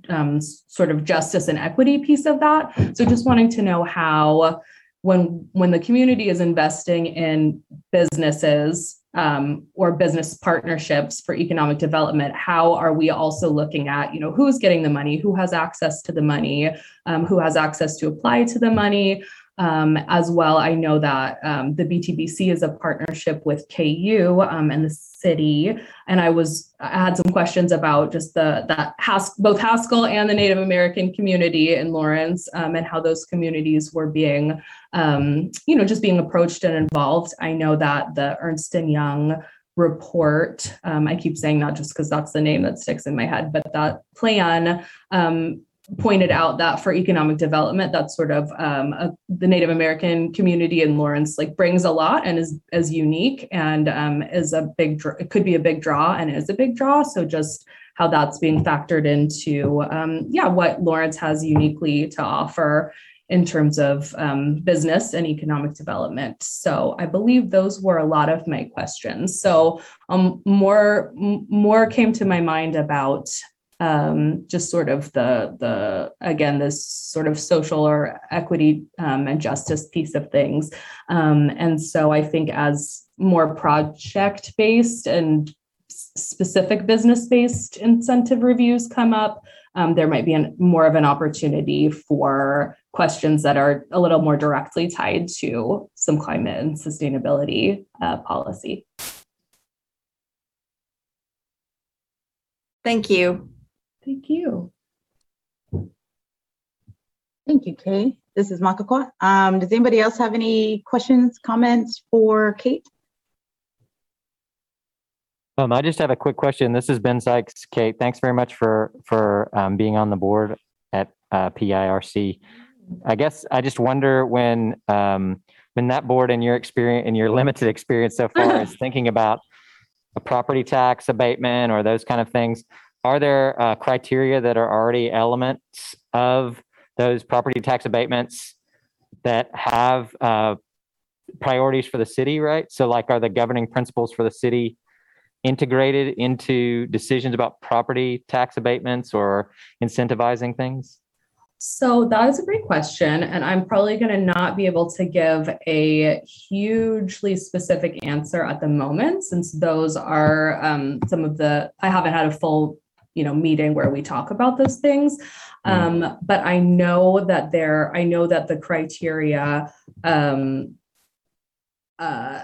um, sort of justice and equity piece of that. So just wanting to know how when when the community is investing in businesses um, or business partnerships for economic development, how are we also looking at you know who's getting the money, who has access to the money, um, who has access to apply to the money, Um, as well, I know that um, the BTBC is a partnership with KU um, and the city, and I was I had some questions about just the that Has- both Haskell and the Native American community in Lawrence um, and how those communities were being, um, you know, just being approached and involved. I know that the Ernst and Young report. Um, I keep saying that just because that's the name that sticks in my head, but that plan um, pointed out that for economic development, that's sort of um, a, the Native American community in Lawrence like brings a lot and is as unique and um, is a big. It could be a big draw and is a big draw. So just how that's being factored into um, yeah what Lawrence has uniquely to offer in terms of um, business and economic development. So I believe those were a lot of my questions. So um, more more came to my mind about um, just sort of the the again this sort of social or equity um, and justice piece of things. Um, and so I think as more project based and specific business based incentive reviews come up, um, there might be an, more of an opportunity for questions that are a little more directly tied to some climate and sustainability uh, policy. Thank you. Thank you. Thank you, Kay. This is Makakwa. Um, does anybody else have any questions, comments for Kate? Um, I just have a quick question. This is Ben Sykes. Kate, thanks very much for for um, being on the board at uh, PIRC. I guess I just wonder when um, when that board and your experience and your <laughs> limited experience so far is <laughs> thinking about a property tax abatement or those kind of things. Are there uh, criteria that are already elements of those property tax abatements that have uh, priorities for the city? Right. So, like, are the governing principles for the city integrated into decisions about property tax abatements or incentivizing things? So that is a great question. And I'm probably going to not be able to give a hugely specific answer at the moment, since those are um, some of the, I haven't had a full you know meeting where we talk about those things. Um, but i know that there i know that the criteria um, uh,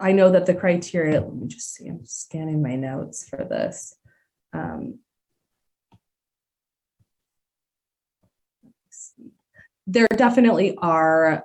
i know that the criteria let me just see i'm scanning my notes for this. Um, there definitely are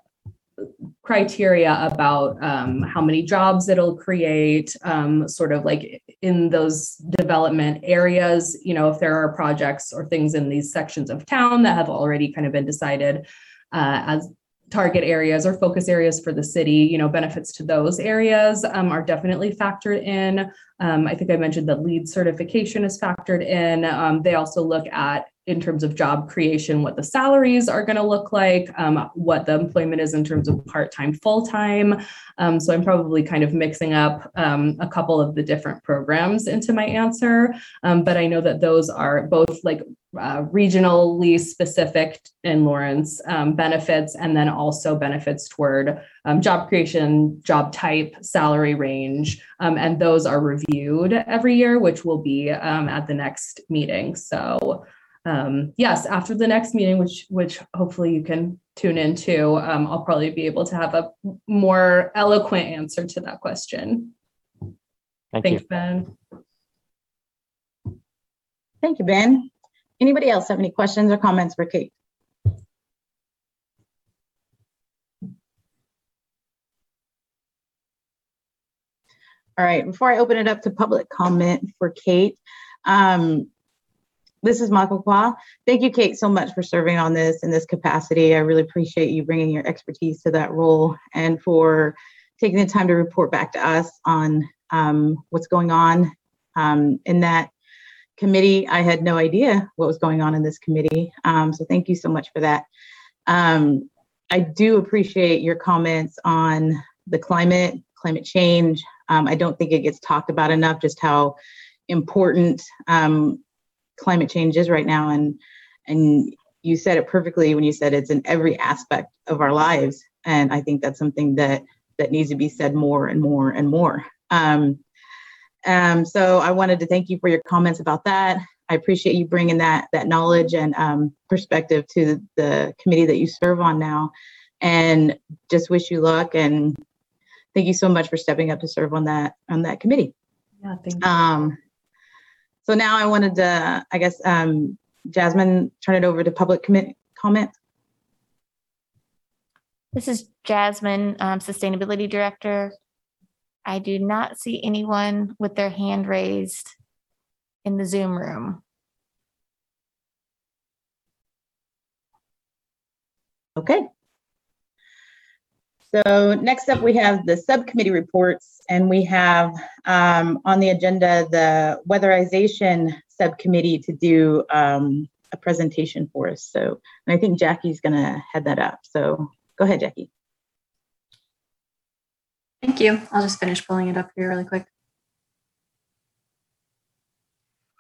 criteria about um, how many jobs it'll create, um, sort of like in those development areas, you know, if there are projects or things in these sections of town that have already kind of been decided uh, as target areas or focus areas for the city, you know, benefits to those areas um, are definitely factored in. Um, I think I mentioned that LEED certification is factored in. Um, they also look at in terms of job creation, what the salaries are going to look like, um, what the employment is in terms of part time, full time. Um, so I'm probably kind of mixing up um, a couple of the different programs into my answer. Um, but I know that those are both like uh, regionally specific in Lawrence um, benefits, and then also benefits toward um, job creation, job type, salary range. and those are reviewed every year, which will be at the next meeting. So um, yes, after the next meeting, which which hopefully you can tune into, um, I'll probably be able to have a more eloquent answer to that question. Thank Thanks, you. Ben. Thank you, Ben. Anybody else have any questions or comments for Kate? All right, before I open it up to public comment for Kate, um, this is Makakwa. Thank you, Kate, so much for serving on this in this capacity. I really appreciate you bringing your expertise to that role and for taking the time to report back to us on um, what's going on um, in that committee. I had no idea what was going on in this committee. Um, so thank you so much for that. Um, I do appreciate your comments on the climate, climate change. Um, I don't think it gets talked about enough, just how important um, climate change is right now and and you said it perfectly when you said it's in every aspect of our lives and i think that's something that that needs to be said more and more and more um, um, so i wanted to thank you for your comments about that i appreciate you bringing that that knowledge and um, perspective to the committee that you serve on now and just wish you luck and thank you so much for stepping up to serve on that on that committee. Yeah, thank you. So now I wanted to, I guess, um, Jasmine, turn it over to public commit comment. This is Jasmine, um, Sustainability Director. I do not see anyone with their hand raised in the Zoom room. Okay. So next up, we have the subcommittee reports, and we have um, on the agenda the weatherization subcommittee to do um, a presentation for us. So I think Jackie's going to head that up. So go ahead, Jackie. Thank you. I'll just finish pulling it up here really quick.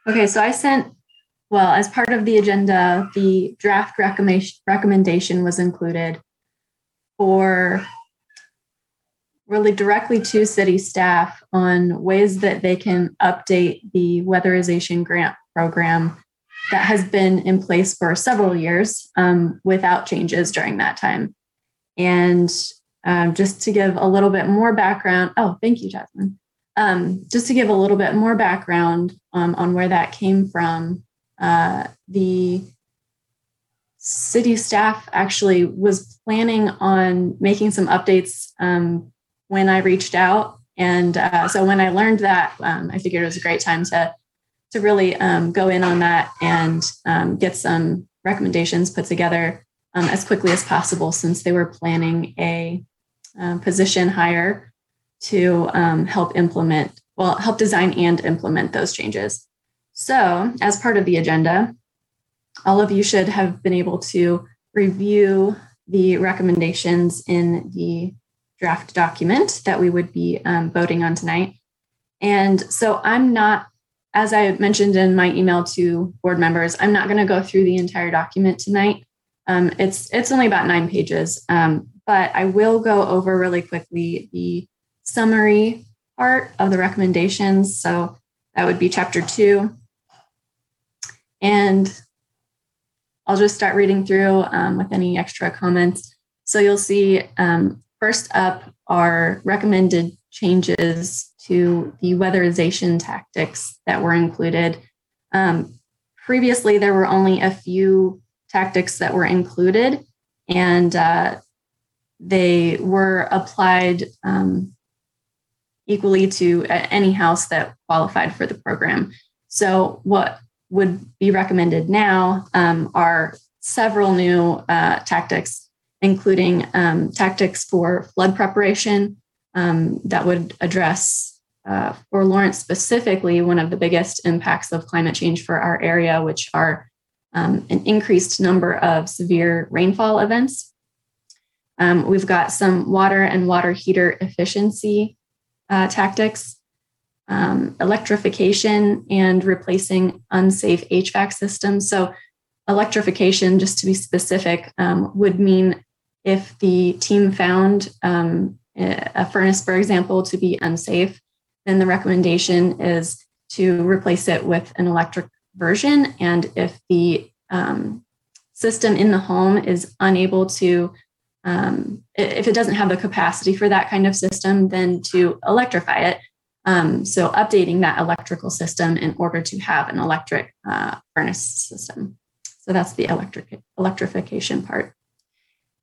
Okay, so I sent, well, as part of the agenda, the draft recommendation was included for really directly to city staff on ways that they can update the weatherization grant program that has been in place for several years um, without changes during that time. And um, just to give a little bit more background, oh, thank you, Jasmine. Um, just to give a little bit more background um, on where that came from, uh, the city staff actually was planning on making some updates um, when I reached out. And uh, so when I learned that, um, I figured it was a great time to to really um, go in on that and um, get some recommendations put together um, as quickly as possible, since they were planning a um, position hire to um, help implement, well, help design and implement those changes. So, as part of the agenda, all of you should have been able to review the recommendations in the draft document that we would be um, voting on tonight. And so I'm not, as I mentioned in my email to board members, I'm not going to go through the entire document tonight. Um, it's it's only about nine pages, um, but I will go over really quickly the summary part of the recommendations. So that would be chapter two, and I'll just start reading through um, with any extra comments. So you'll see um, First up are recommended changes to the weatherization tactics that were included. Um, previously, there were only a few tactics that were included, and uh, they were applied um, equally to any house that qualified for the program. So, what would be recommended now um, are several new uh, tactics including um, tactics for flood preparation um, that would address, uh, for Lawrence specifically, one of the biggest impacts of climate change for our area, which are um, an increased number of severe rainfall events. Um, we've got some water and water heater efficiency uh, tactics, um, electrification, and replacing unsafe HVAC systems. So, electrification, just to be specific, um, would mean if the team found um, a furnace, for example, to be unsafe, then the recommendation is to replace it with an electric version. And if the um, system in the home is unable to, um, if it doesn't have the capacity for that kind of system, then to electrify it. Um, so updating that electrical system in order to have an electric uh, furnace system. So that's the electric electrification part.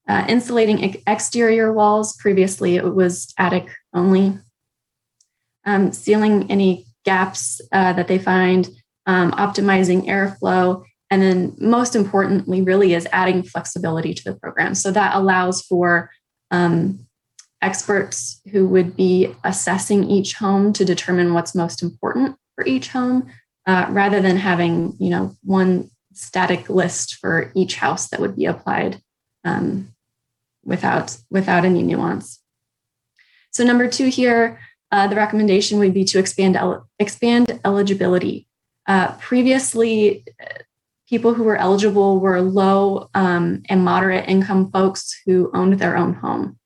Uh, insulating exterior walls, previously it was attic only. Um, sealing any gaps uh, that they find, um, optimizing airflow, and then most importantly, really is adding flexibility to the program. So that allows for um, experts who would be assessing each home to determine what's most important for each home, uh, rather than having you know one static list for each house that would be applied um, without without any nuance. So number two here, uh, the recommendation would be to expand el- expand eligibility. Uh, previously, people who were eligible were low um, and moderate income folks who owned their own home.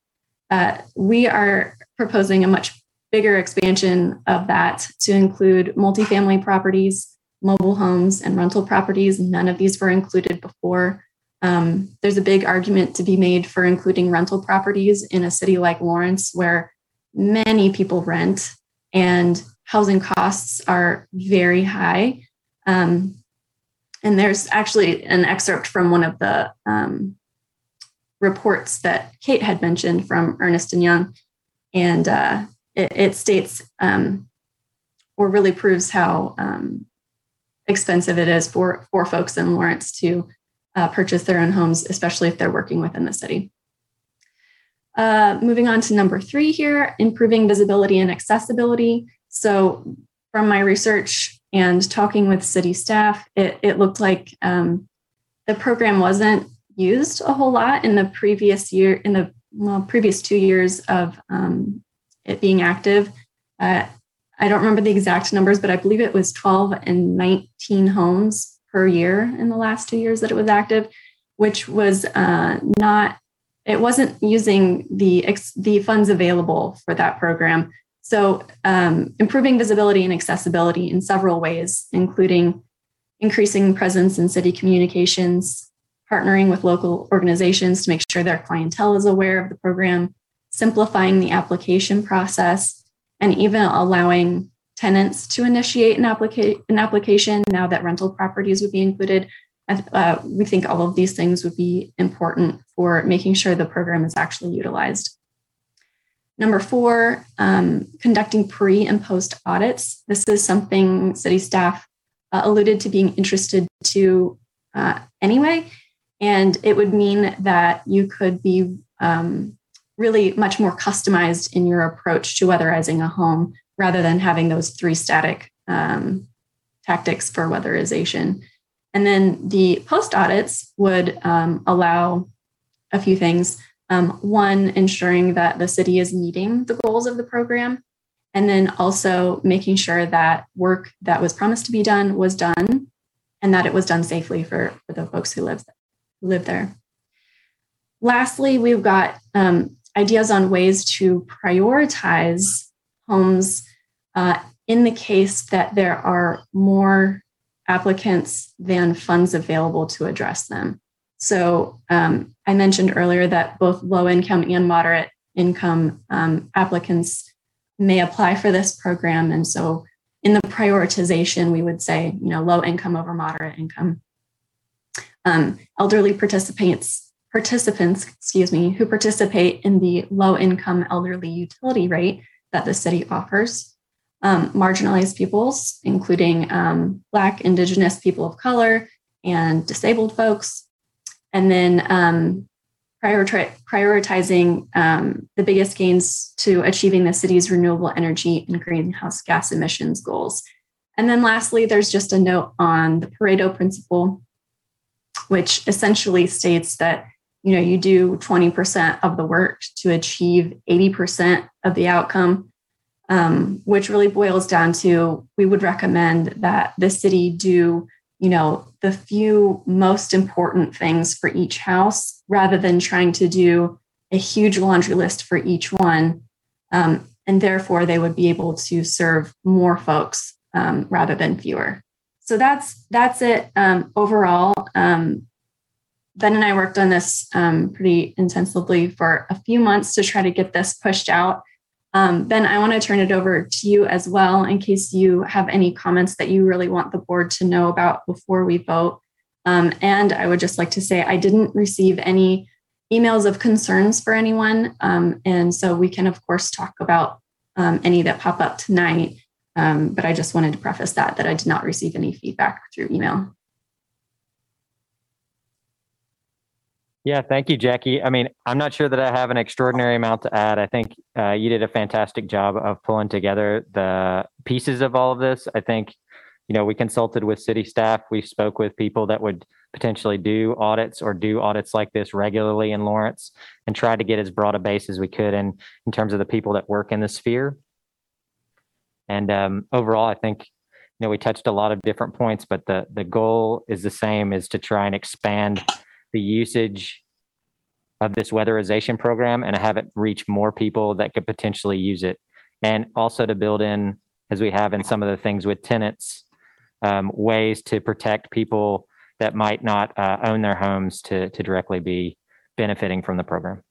Uh, we are proposing a much bigger expansion of that to include multifamily properties, mobile homes, and rental properties. None of these were included before. Um, there's a big argument to be made for including rental properties in a city like Lawrence, where many people rent and housing costs are very high. Um, and there's actually an excerpt from one of the um, reports that Kate had mentioned from Ernst and Young, and uh, it, it, states um, or really proves how um, expensive it is for for folks in Lawrence to uh, purchase their own homes, especially if they're working within the city. Uh, moving on to number three here, improving visibility and accessibility. So, from my research and talking with city staff, it, it looked like um, the program wasn't used a whole lot in the previous year, in the well, previous two years of um, it being active. Uh, I don't remember the exact numbers, but I believe it was 12 and 19 homes per year in the last two years that it was active, which was uh, not, it wasn't using the, ex, the funds available for that program. So, um, improving visibility and accessibility in several ways, including increasing presence in city communications, partnering with local organizations to make sure their clientele is aware of the program, simplifying the application process, and even allowing tenants to initiate an, applica- an application now that rental properties would be included. Uh, we think all of these things would be important for making sure the program is actually utilized. Number four, um, conducting pre and post audits. This is something city staff uh, alluded to being interested to uh, anyway. And it would mean that you could be um, really much more customized in your approach to weatherizing a home rather than having those three static um, tactics for weatherization. And then the post audits would um, allow a few things. Um, one, ensuring that the city is meeting the goals of the program, and then also making sure that work that was promised to be done was done and that it was done safely for, for the folks who live, who live there. Lastly, we've got um, ideas on ways to prioritize homes uh, in the case that there are more applicants than funds available to address them. So um, I mentioned earlier that both low income and moderate income um, applicants may apply for this program. And so in the prioritization, we would say, you know, low income over moderate income. Um, elderly participants, participants, excuse me, who participate in the low income elderly utility rate that the city offers. Um, marginalized peoples, including um, Black, Indigenous people of color, and disabled folks, and then um, prioritizing um, the biggest gains to achieving the city's renewable energy and greenhouse gas emissions goals. And then lastly, there's just a note on the Pareto principle, which essentially states that you know you do 20% of the work to achieve 80% of the outcome um, which really boils down to we would recommend that the city do you know the few most important things for each house rather than trying to do a huge laundry list for each one. Um, and therefore they would be able to serve more folks um, rather than fewer. So that's that's it um, overall. Um, ben and i worked on this um, pretty intensively for a few months to try to get this pushed out um, ben, I want to turn it over to you as well in case you have any comments that you really want the board to know about before we vote. Um, and I would just like to say I didn't receive any emails of concerns for anyone. Um, and so we can, of course, talk about um, any that pop up tonight. Um, but I just wanted to preface that, that I did not receive any feedback through email. Yeah, thank you, Jackie. I mean, I'm not sure that I have an extraordinary amount to add. I think uh, you did a fantastic job of pulling together the pieces of all of this. I think, you know, we consulted with city staff. We spoke with people that would potentially do audits or do audits like this regularly in Lawrence and tried to get as broad a base as we could in, in terms of the people that work in the sphere. And um, overall, I think, you know, we touched a lot of different points, but the, the goal is the same is to try and expand the usage of this weatherization program and have it reach more people that could potentially use it. And also to build in, as we have in some of the things with tenants, um, ways to protect people that might not uh, own their homes to, to directly be benefiting from the program.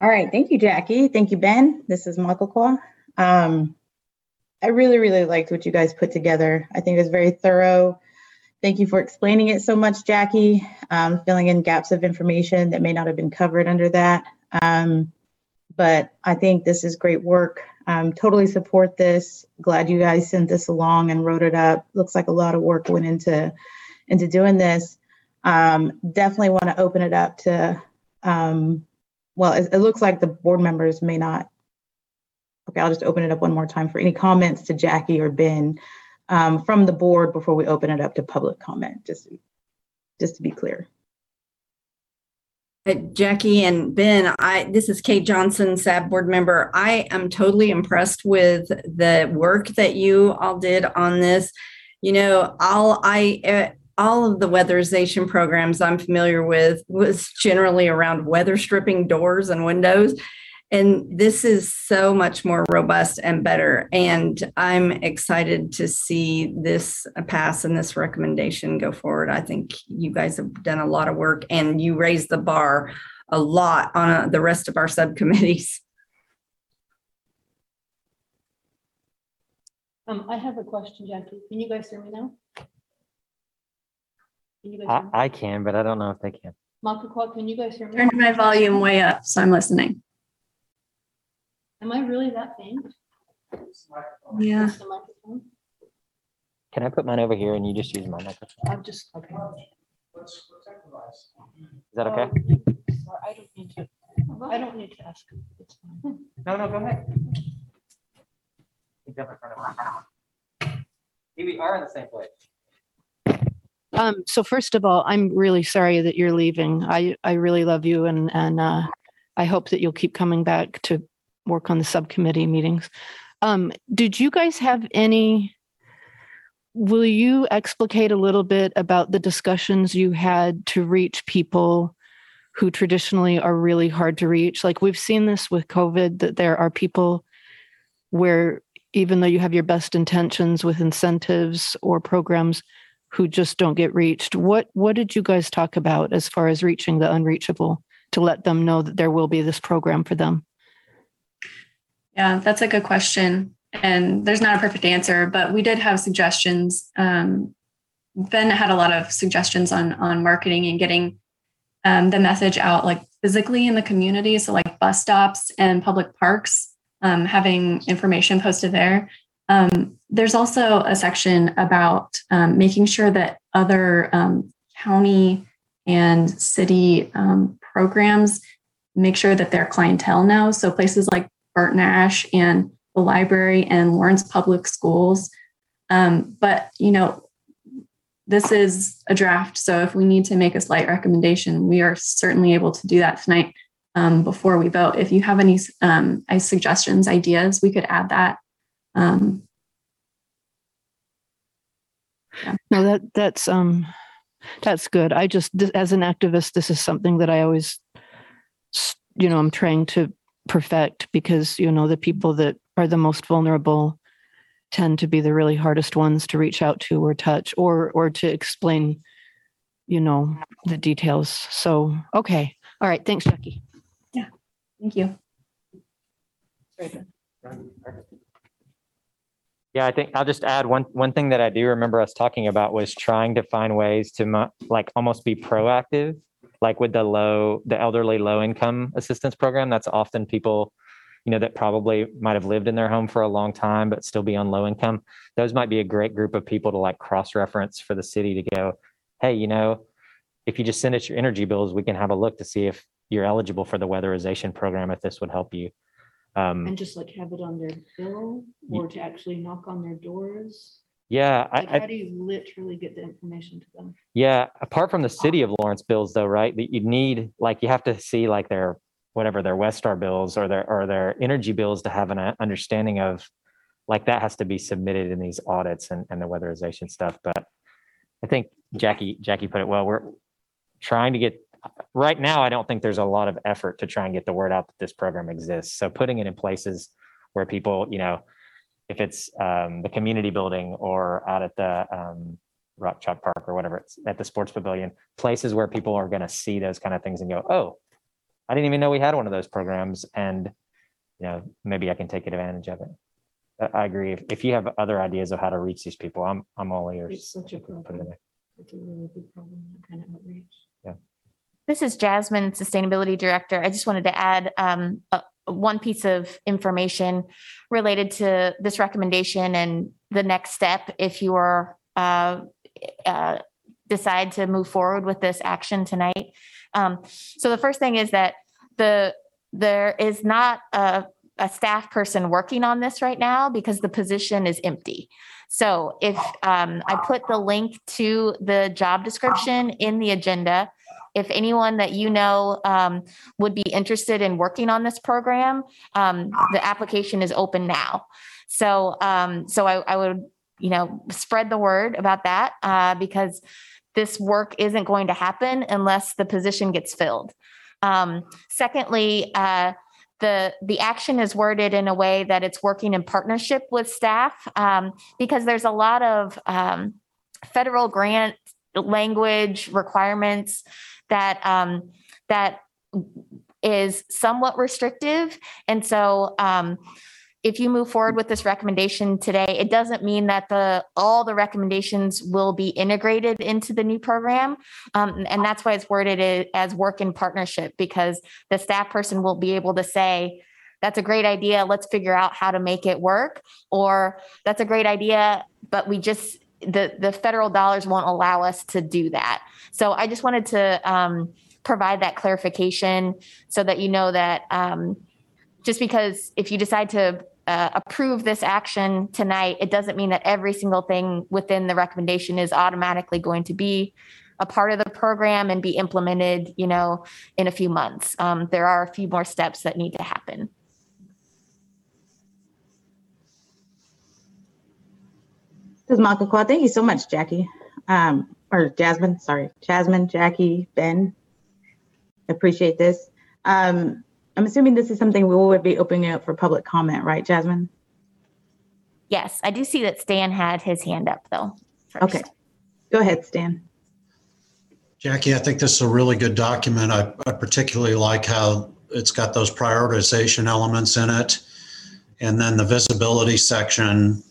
All right, thank you, Jackie. Thank you, Ben. This is Makakwa. Um, I really, really liked what you guys put together. I think it was very thorough. Thank you for explaining it so much, Jackie, um, filling in gaps of information that may not have been covered under that. Um, but I think this is great work. Um, totally support this. Glad you guys sent this along and wrote it up. Looks like a lot of work went into into doing this. Um, definitely want to open it up to um, well, it, it looks like the board members may not. Okay, I'll just open it up one more time for any comments to Jackie or Ben um, from the board before we open it up to public comment, just, just to be clear. Uh, Jackie and Ben, I this is Kate Johnson, SAB board member. I am totally impressed with the work that you all did on this. You know, all I uh, all of the weatherization programs I'm familiar with was generally around weather stripping doors and windows. And this is so much more robust and better. And I'm excited to see this pass and this recommendation go forward. I think you guys have done a lot of work and you raised the bar a lot on uh, the rest of our subcommittees. <laughs> Um, I have a question, Jackie. Can you guys hear me now? Can you guys hear I, me? I can, but I don't know if they can. Makakwa, can you guys hear me? Turned my volume way up, so I'm listening. Am I really that faint? Yeah. Is the microphone? Can I put mine over here and you just use my microphone? I'm just, okay. Is that okay? I don't need to, I don't need to ask. It's fine. No, no, go ahead. We are in the same place. Um, so first of all, I'm really sorry that you're leaving. I, I really love you and, and, uh, I hope that you'll keep coming back to work on the subcommittee meetings. Um, did you guys have any, will you explicate a little bit about the discussions you had to reach people who traditionally are really hard to reach? Like we've seen this with COVID, that there are people where even though you have your best intentions with incentives or programs, who just don't get reached. What what did you guys talk about as far as reaching the unreachable to let them know that there will be this program for them? Yeah, that's a good question. And there's not a perfect answer, but we did have suggestions. Um, ben had a lot of suggestions on on marketing and getting um, the message out, like physically in the community. So, like bus stops and public parks, um, having information posted there. Um, there's also a section about um, making sure that other um, county and city programs make sure that their clientele knows. So places like Bert Nash and the library and Lawrence Public Schools. Um, but you know, this is a draft, so if we need to make a slight recommendation, we are certainly able to do that tonight um, before we vote. If you have any um, suggestions, ideas, we could add that um, yeah. No, that that's um that's good. I just as an activist, this is something that I always, you know, I'm trying to perfect because you know the people that are the most vulnerable tend to be the really hardest ones to reach out to or touch or or to explain, you know, the details. So okay, all right. Thanks, Jackie. Yeah, thank you. Yeah, I think I'll just add one one thing that I do remember us talking about was trying to find ways to mo- like almost be proactive, like with the low the elderly low income assistance program. That's often people, you know, that probably might have lived in their home for a long time but still be on low income. Those might be a great group of people to like cross reference for the city to go, hey, you know, if you just send us your energy bills, we can have a look to see if you're eligible for the weatherization program if this would help you. Um, And just like have it on their bill or to actually knock on their doors? Yeah, I, Like, I how do you literally get the information to them? Yeah, apart from the city of Lawrence bills though, right? That you need like you have to see like their whatever their Westar bills or their or their energy bills to have an uh, understanding of like that has to be submitted in these audits and, and the weatherization stuff. But I think Jackie Jackie put it well. We're trying to get right now, I don't think there's a lot of effort to try and get the word out that this program exists. So putting it in places where people, you know, if it's um, the community building or out at the um, Rock Chalk Park or whatever it's at the sports pavilion, places where people are going to see those kind of things and go, oh, I didn't even know we had one of those programs, and you know maybe I can take advantage of it. I- I agree. If, if you have other ideas of how to reach these people, I'm I'm all ears. It's such a problem. It's a really big problem, that kind of outreach. Yeah. This is Jasmine, Sustainability Director. I just wanted to add um, uh, one piece of information related to this recommendation and the next step if you are uh, uh, decide to move forward with this action tonight. Um, so the first thing is that the there is not a, a staff person working on this right now because the position is empty. So if um, I put the link to the job description in the agenda, if anyone that you know um, would be interested in working on this program, um, the application is open now. So, um, so I, I would, you know, spread the word about that uh, because this work isn't going to happen unless the position gets filled. Um, secondly, uh, the the action is worded in a way that it's working in partnership with staff um, because there's a lot of um, federal grant language requirements that um, that is somewhat restrictive, and so um, if you move forward with this recommendation today, it doesn't mean that the all the recommendations will be integrated into the new program, um, and that's why it's worded as work in partnership because the staff person will be able to say. That's a great idea. Let's figure out how to make it work. Or that's a great idea, but we just the the federal dollars won't allow us to do that. So I just wanted to um, provide that clarification so that you know that um, just because if you decide to uh, approve this action tonight, it doesn't mean that every single thing within the recommendation is automatically going to be a part of the program and be implemented, you know, in a few months. Um, there are a few more steps that need to happen. This is Makakwa. Thank you so much, Jackie. Um, or Jasmine, sorry. Jasmine, Jackie, Ben. Appreciate this. Um, I'm assuming this is something we will be opening up for public comment, right, Jasmine? Yes, I do see that Stan had his hand up though. first. Okay. Go ahead, Stan. Jackie, I think this is a really good document. I, I particularly like how it's got those prioritization elements in it. And then the visibility section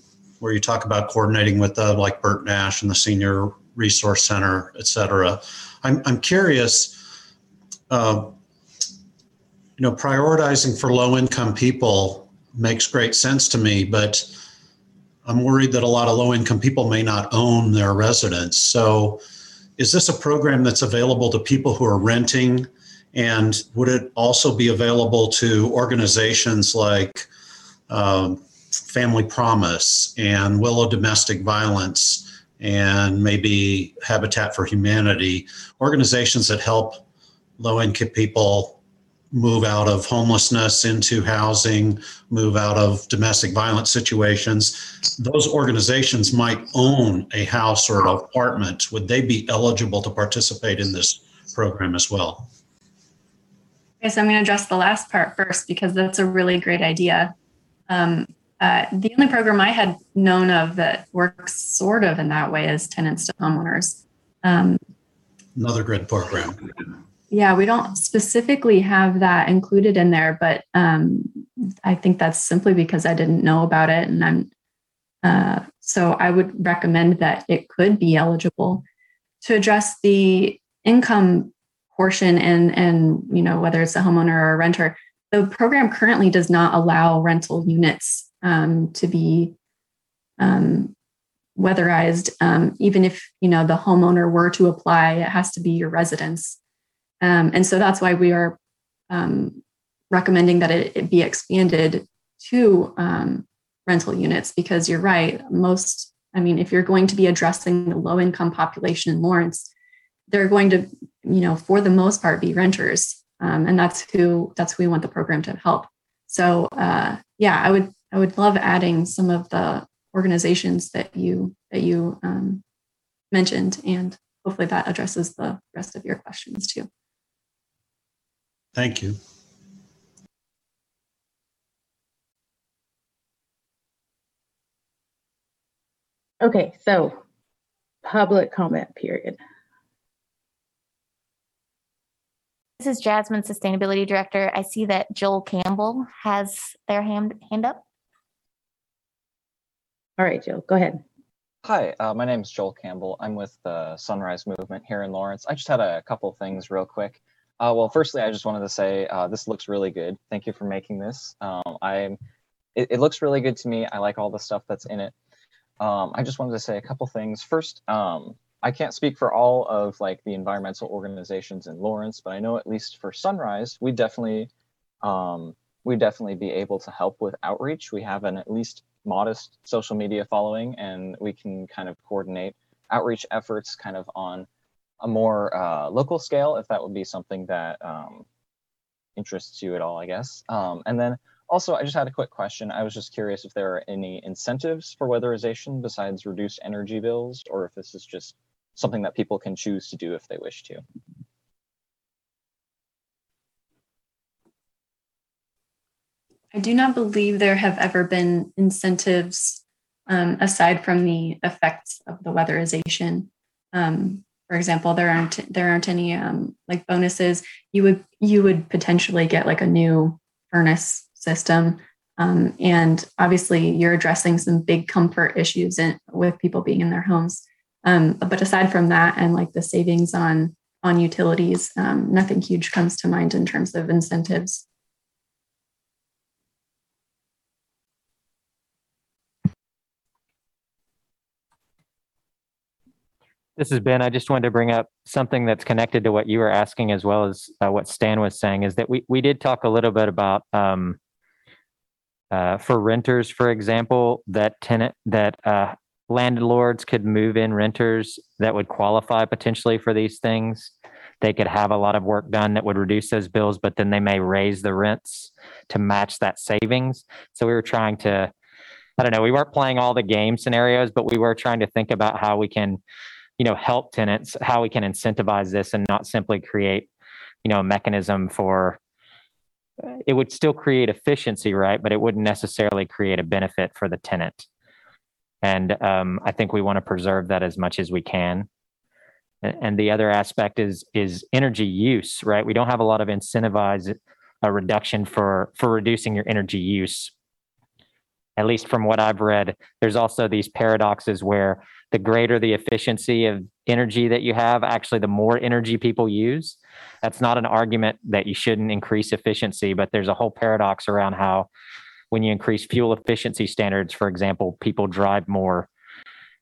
where you talk about coordinating with the, like Bert Nash and the Senior Resource Center, et cetera. I'm, I'm curious, uh, you know, prioritizing for low income people makes great sense to me, but I'm worried that a lot of low income people may not own their residence. So is this a program that's available to people who are renting? And would it also be available to organizations like um, Family Promise and Willow Domestic Violence and maybe Habitat for Humanity, organizations that help low income people move out of homelessness into housing, move out of domestic violence situations. Those organizations might own a house or an apartment. Would they be eligible to participate in this program as well? Okay, so I'm going to address the last part first because that's a really great idea. Um, uh, the only program I had known of that works sort of in that way is tenants to homeowners. Um, Another great program. yeah, we don't specifically have that included in there, but um, I think that's simply because I didn't know about it, and I'm uh, so I would recommend that it could be eligible to address the income portion and and you know whether it's a homeowner or a renter. The program currently does not allow rental units um, to be um, weatherized. Um, even if you know the homeowner were to apply, it has to be your residence. Um, and so that's why we are um, recommending that it, it, be expanded to um, rental units because you're right. Most, I mean, if you're going to be addressing the low income population in Lawrence, they're going to, you know, for the most part, be renters, and that's who that's who we want the program to help. So, uh, yeah, I would I would love adding some of the organizations that you that you um, mentioned, and hopefully that addresses the rest of your questions too. Thank you. Okay, so public comment period. This is Jasmine, Sustainability Director. I see that Joel Campbell has their hand, hand up. All right, Jill, go ahead. Hi, uh, my name is Joel Campbell. I'm with the Sunrise Movement here in Lawrence. I just had a couple things real quick. Uh, well, firstly, I just wanted to say uh, this looks really good. Thank you for making this. Um, I'm, it, it, looks really good to me. I like all the stuff that's in it. Um, I just wanted to say a couple things. First, um, I can't speak for all of like the environmental organizations in Lawrence, but I know at least for Sunrise, we definitely, um, we definitely be able to help with outreach. We have an at least modest social media following and we can kind of coordinate outreach efforts kind of on a more uh, local scale if that would be something that um, interests you at all i guess. Um, and then also i just had a quick question. I was just curious if there are any incentives for weatherization besides reduced energy bills or if this is just something that people can choose to do if they wish to I do not believe there have ever been incentives um, aside from the effects of the weatherization. Um, for example, there aren't there aren't any um, like bonuses. You would you would potentially get like a new furnace system, um, and obviously you're addressing some big comfort issues in, with people being in their homes. Um, but aside from that, and like the savings on on utilities, um, nothing huge comes to mind in terms of incentives. This is Ben. I just wanted to bring up something that's connected to what you were asking as well as uh, what Stan was saying is that we, we did talk a little bit about um, uh, for renters, for example, that tenant that uh, landlords could move in renters that would qualify potentially for these things. They could have a lot of work done that would reduce those bills, but then they may raise the rents to match that savings. So we were trying to, I don't know, we weren't playing all the game scenarios, but we were trying to think about how we can you know help tenants how we can incentivize this and not simply create you know a mechanism for it would still create efficiency right? But it wouldn't necessarily create a benefit for the tenant. And um, i think we want to preserve that as much as we can. And the other aspect is is energy use right? We don't have a lot of incentivize a reduction for for reducing your energy use. At least from what i've read there's also these paradoxes where the greater the efficiency of energy that you have, actually, the more energy people use. That's not an argument that you shouldn't increase efficiency, but there's a whole paradox around how when you increase fuel efficiency standards, for example, people drive more.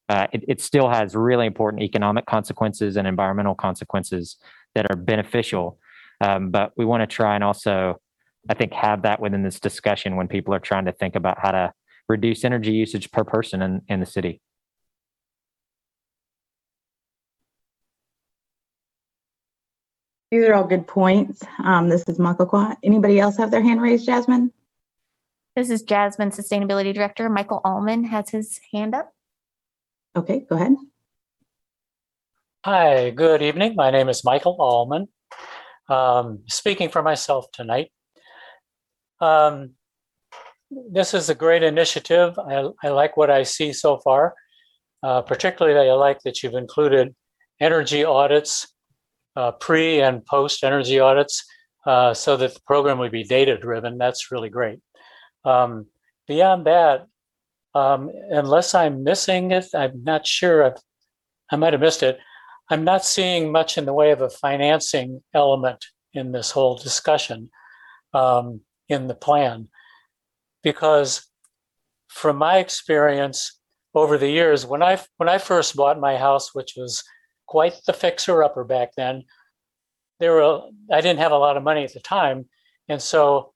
Uh, it, it still has really important economic consequences and environmental consequences that are beneficial. Um, but we want to try and also, I think, have that within this discussion when people are trying to think about how to reduce energy usage per person in, in the city. These are all good points. Um, this is Makakwa. Anybody else have their hand raised, Jasmine? This is Jasmine, Sustainability Director. Michael Almon has his hand up. Okay, go ahead. Hi, good evening. My name is Michael Almon. Um, speaking for myself tonight. Um, this is a great initiative. I, I, like what I see so far. Uh, particularly, I like that you've included energy audits uh, pre and post energy audits uh, so that the program would be data driven. That's really great. Um, beyond that, um, unless I'm missing it, I'm not sure. I've, I might have missed it. I'm not seeing much in the way of a financing element in this whole discussion um, in the plan, because from my experience over the years, when I when I first bought my house, which was quite the fixer upper back then. There were I didn't have a lot of money at the time, and so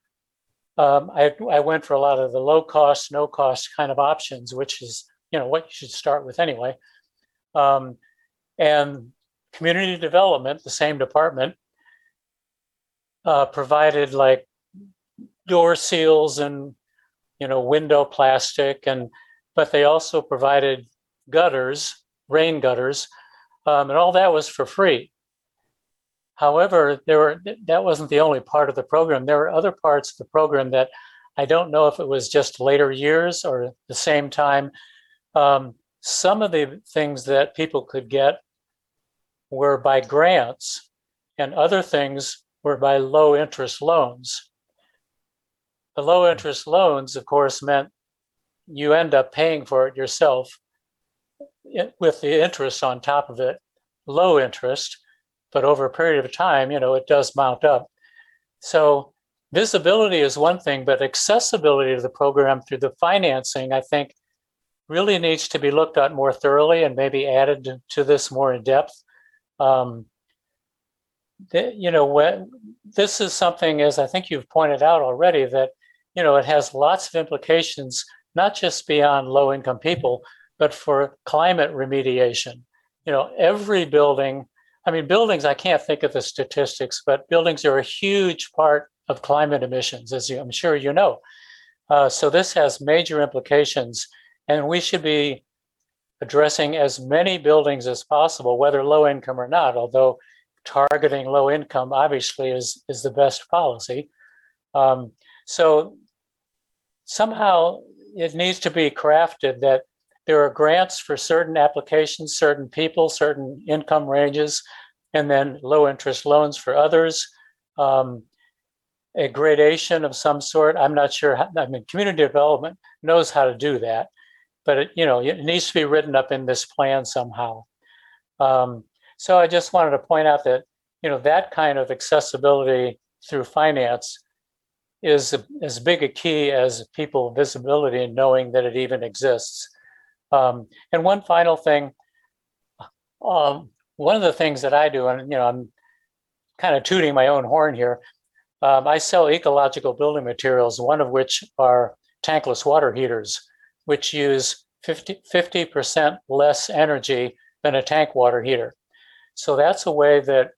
um, I, I went for a lot of the low cost, no cost kind of options, which is you know what you should start with anyway. Um, and community development, the same department, uh, provided like door seals and you know window plastic and but they also provided gutters rain gutters um, and all that was for free. However, there were that wasn't the only part of the program. There were other parts of the program that I don't know if it was just later years or the same time. Um, some of the things that people could get were by grants, and other things were by low interest loans. The low interest loans, of course, meant you end up paying for it yourself with the interest on top of it, low interest, but over a period of time, you know, it does mount up. So visibility is one thing, but accessibility to the program through the financing, I think, really needs to be looked at more thoroughly and maybe added to this more in depth. Um, you know, when, this is something, as I think you've pointed out already, that you know it has lots of implications, not just beyond low-income people, but for climate remediation. You know, every building. I mean, buildings. I can't think of the statistics, but buildings are a huge part of climate emissions, as you, I'm sure you know. Uh, so this has major implications and we should be addressing as many buildings as possible, whether low income or not, although targeting low income obviously is, is the best policy. Um, so somehow it needs to be crafted that there are grants for certain applications, certain people, certain income ranges, and then low interest loans for others. Um, a gradation of some sort. I'm not sure. How, I mean, community development knows how to do that but it, you know it needs to be written up in this plan somehow. Um, so I just wanted to point out that you know that kind of accessibility through finance is as big a key as people visibility and knowing that it even exists. Um, and one final thing, um, one of the things that I do, and you know I'm kind of tooting my own horn here. Um, I sell ecological building materials, one of which are tankless water heaters which use 50, percent less energy than a tank water heater. So that's a way that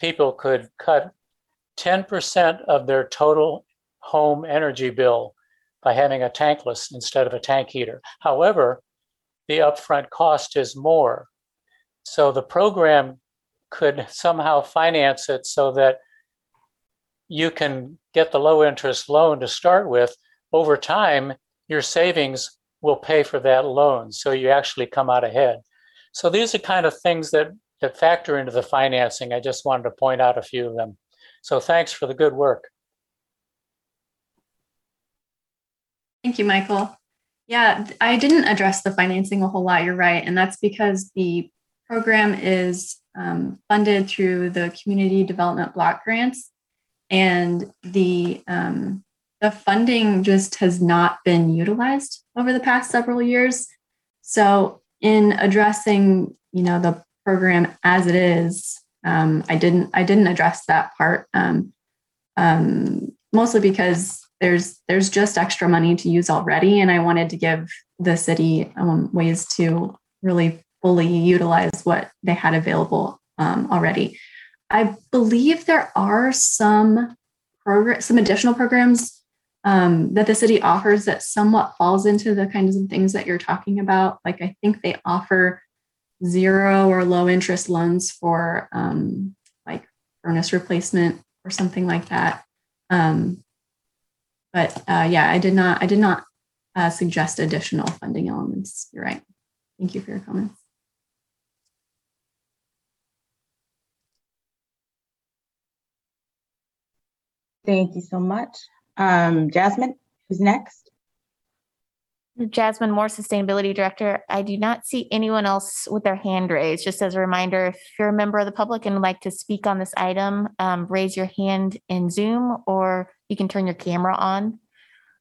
people could cut 10% of their total home energy bill by having a tankless instead of a tank heater. However, the upfront cost is more. So the program could somehow finance it so that you can get the low interest loan to start with. Over time, your savings will pay for that loan. So you actually come out ahead. So these are kind of things that, that factor into the financing. I just wanted to point out a few of them. So thanks for the good work. Thank you, Michael. Yeah, I didn't address the financing a whole lot. You're right. And that's because the program is um, funded through the community development block grants. And the um, the funding just has not been utilized over the past several years. So in addressing, you know, the program as it is, um, I didn't I didn't address that part um, um, mostly because there's there's just extra money to use already, and I wanted to give the city um, ways to really fully utilize what they had available um, already. I believe there are some program some additional programs um, that the city offers that somewhat falls into the kinds of things that you're talking about. Like I think they offer zero or low interest loans for um, like furnace replacement or something like that. Um, but uh, yeah, I did not. I did not uh, suggest additional funding elements. You're right. Thank you for your comments. Thank you so much. Um, Jasmine, who's next? Jasmine Moore, Sustainability Director. I do not see anyone else with their hand raised. Just as a reminder, if you're a member of the public and would like to speak on this item, um, raise your hand in Zoom or you can turn your camera on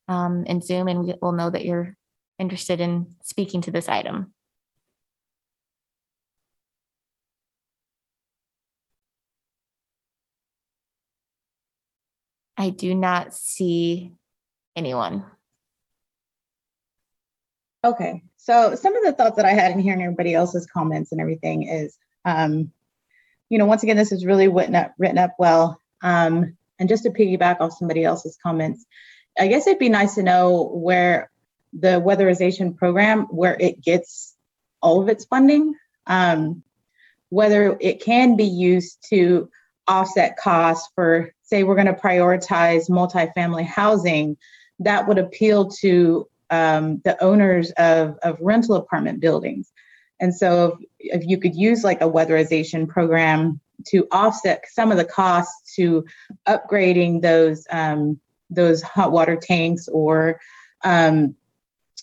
um, in Zoom and we'll know that you're interested in speaking to this item. I do not see anyone. Okay, so some of the thoughts that I had in hearing everybody else's comments and everything is, um, you know, once again, this is really written up, written up well. Um, and just to piggyback off somebody else's comments, I guess it'd be nice to know where the weatherization program, where it gets all of its funding, um, whether it can be used to offset costs for say we're going to prioritize multifamily housing, that would appeal to um, the owners of, of rental apartment buildings. And so if, if you could use like a weatherization program to offset some of the costs to upgrading those um, those hot water tanks or um,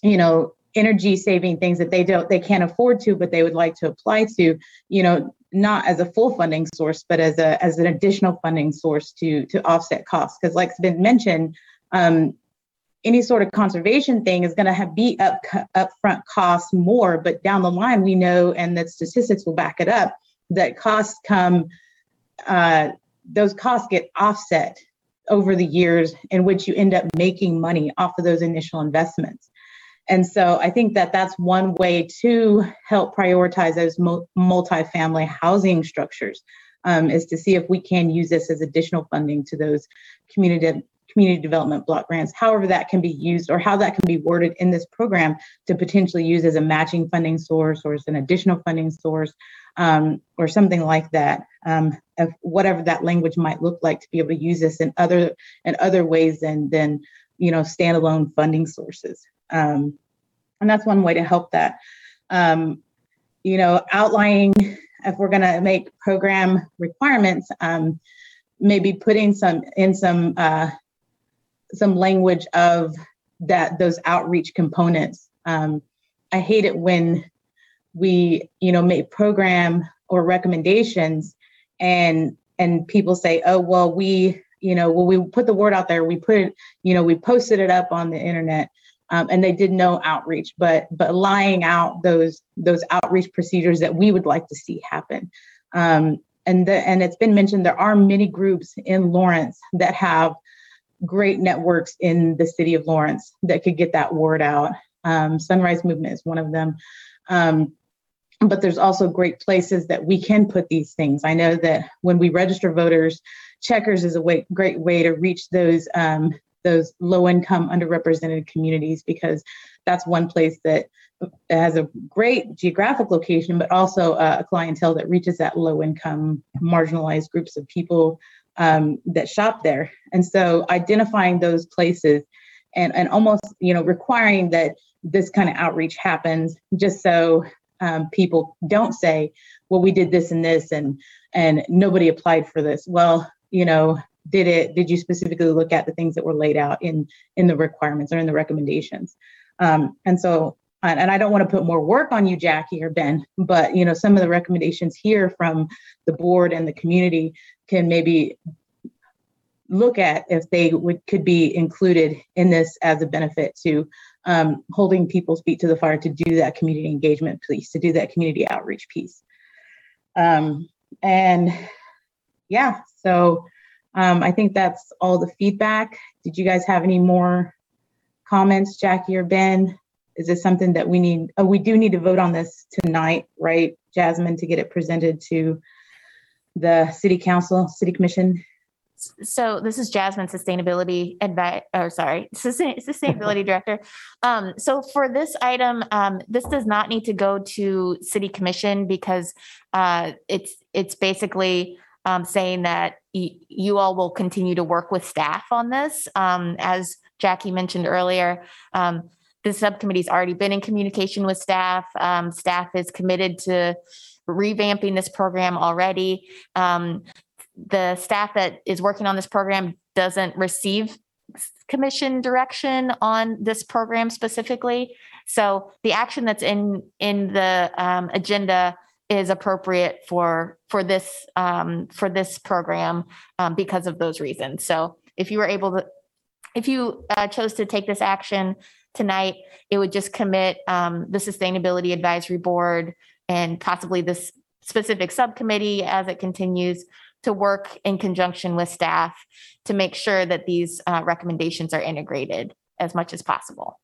you know energy saving things that they don't they can't afford to but they would like to apply to you know not as a full funding source but as a as an additional funding source to to offset costs because like's been mentioned um, any sort of conservation thing is going to have be up upfront costs more but down the line we know and the statistics will back it up that costs come uh, those costs get offset over the years in which you end up making money off of those initial investments. And so I think that that's one way to help prioritize those multi-family housing structures um, is to see if we can use this as additional funding to those community community development block grants, however that can be used or how that can be worded in this program to potentially use as a matching funding source or as an additional funding source um, or something like that. Um, whatever that language might look like to be able to use this in other in other ways than than you know standalone funding sources. Um, and that's one way to help that. Um, you know, outlining if we're going to make program requirements, um, maybe putting some in some uh, some language of that those outreach components. Um, I hate it when we, you know, make program or recommendations and and people say, oh well, we, you know, well we put the word out there, we put it, you know, we posted it up on the internet, um, and they did no outreach, but but lying out those those outreach procedures that we would like to see happen. Um, and the, and it's been mentioned there are many groups in Lawrence that have great networks in the city of Lawrence that could get that word out. Um, Sunrise Movement is one of them. Um, but there's also great places that we can put these things. I know that when we register voters, Checkers is a way, great way to reach those um, those low income underrepresented communities because that's one place that has a great geographic location, but also a clientele that reaches that low income marginalized groups of people um, that shop there. And so identifying those places and, and almost, you know, requiring that this kind of outreach happens just so um, people don't say, well, we did this and this and and nobody applied for this. Well, you know, did it did you specifically look at the things that were laid out in in the requirements or in the recommendations um, and so and, i don't want to put more work on you jackie or ben but you know some of the recommendations here from the board and the community can maybe look at if they would could be included in this as a benefit to um, holding people's feet to the fire to do that community engagement piece to do that community outreach piece um, and yeah so um, I think that's all the feedback. Did you guys have any more comments, Jackie or Ben? Is this something that we need? Oh, we do need to vote on this tonight, right, Jasmine, to get it presented to the city council, city commission? So this is Jasmine, sustainability advi, or sorry, <laughs> sustainability director. Um, so for this item, um, this does not need to go to city commission because uh, it's it's basically um, saying that y- you all will continue to work with staff on this. Um, as Jackie mentioned earlier, um, the subcommittee's already been in communication with staff. Um, staff is committed to revamping this program already. Um, the staff that is working on this program doesn't receive commission direction on this program specifically. So the action that's in in the um, agenda is appropriate for for this um, for this program um, because of those reasons. So if you were able to, if you uh, chose to take this action tonight, it would just commit um, the Sustainability Advisory Board and possibly this specific subcommittee as it continues to work in conjunction with staff to make sure that these uh, recommendations are integrated as much as possible.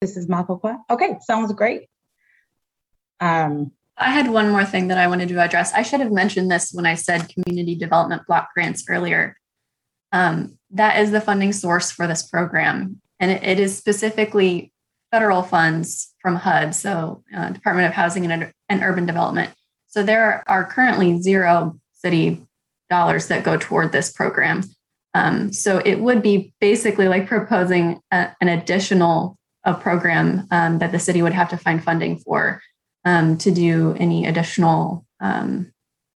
This is Michael Okay, sounds great. Um, I had one more thing that I wanted to address. I should have mentioned this when I said community development block grants earlier. Um, that is the funding source for this program, and it, it is specifically federal funds from HUD, so uh, Department of Housing and, and Urban Development. So there are currently zero city dollars that go toward this program. Um, so it would be basically like proposing a, an additional a program um, that the city would have to find funding for um, to do any additional um,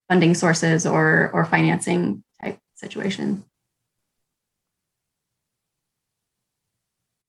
funding sources or or financing type situation.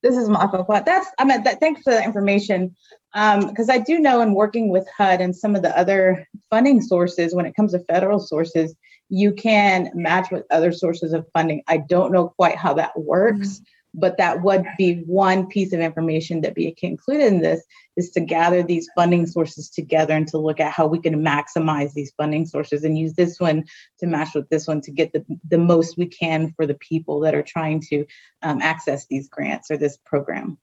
This is Michael. That's I mean that, thanks for the information. Um, because I do know in working with HUD and some of the other funding sources, when it comes to federal sources, you can match with other sources of funding. I don't know quite how that works, but that would be one piece of information that be included in this is to gather these funding sources together and to look at how we can maximize these funding sources and use this one to match with this one to get the, the most we can for the people that are trying to um, access these grants or this program.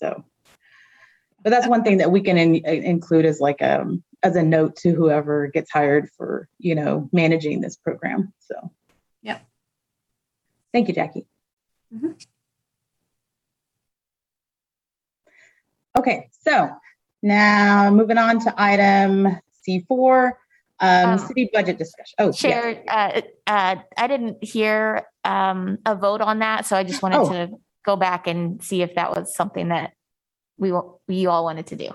So, but that's one thing that we can in, include as like um as a note to whoever gets hired for you know managing this program. So, yeah. Thank you, Jackie. Mhm. Okay, so now moving on to item C4, um, Um, city budget discussion. Oh. Chair, uh, uh, I didn't hear um, a vote on that, so I just wanted Oh. to go back and see if that was something that we, we all wanted to do.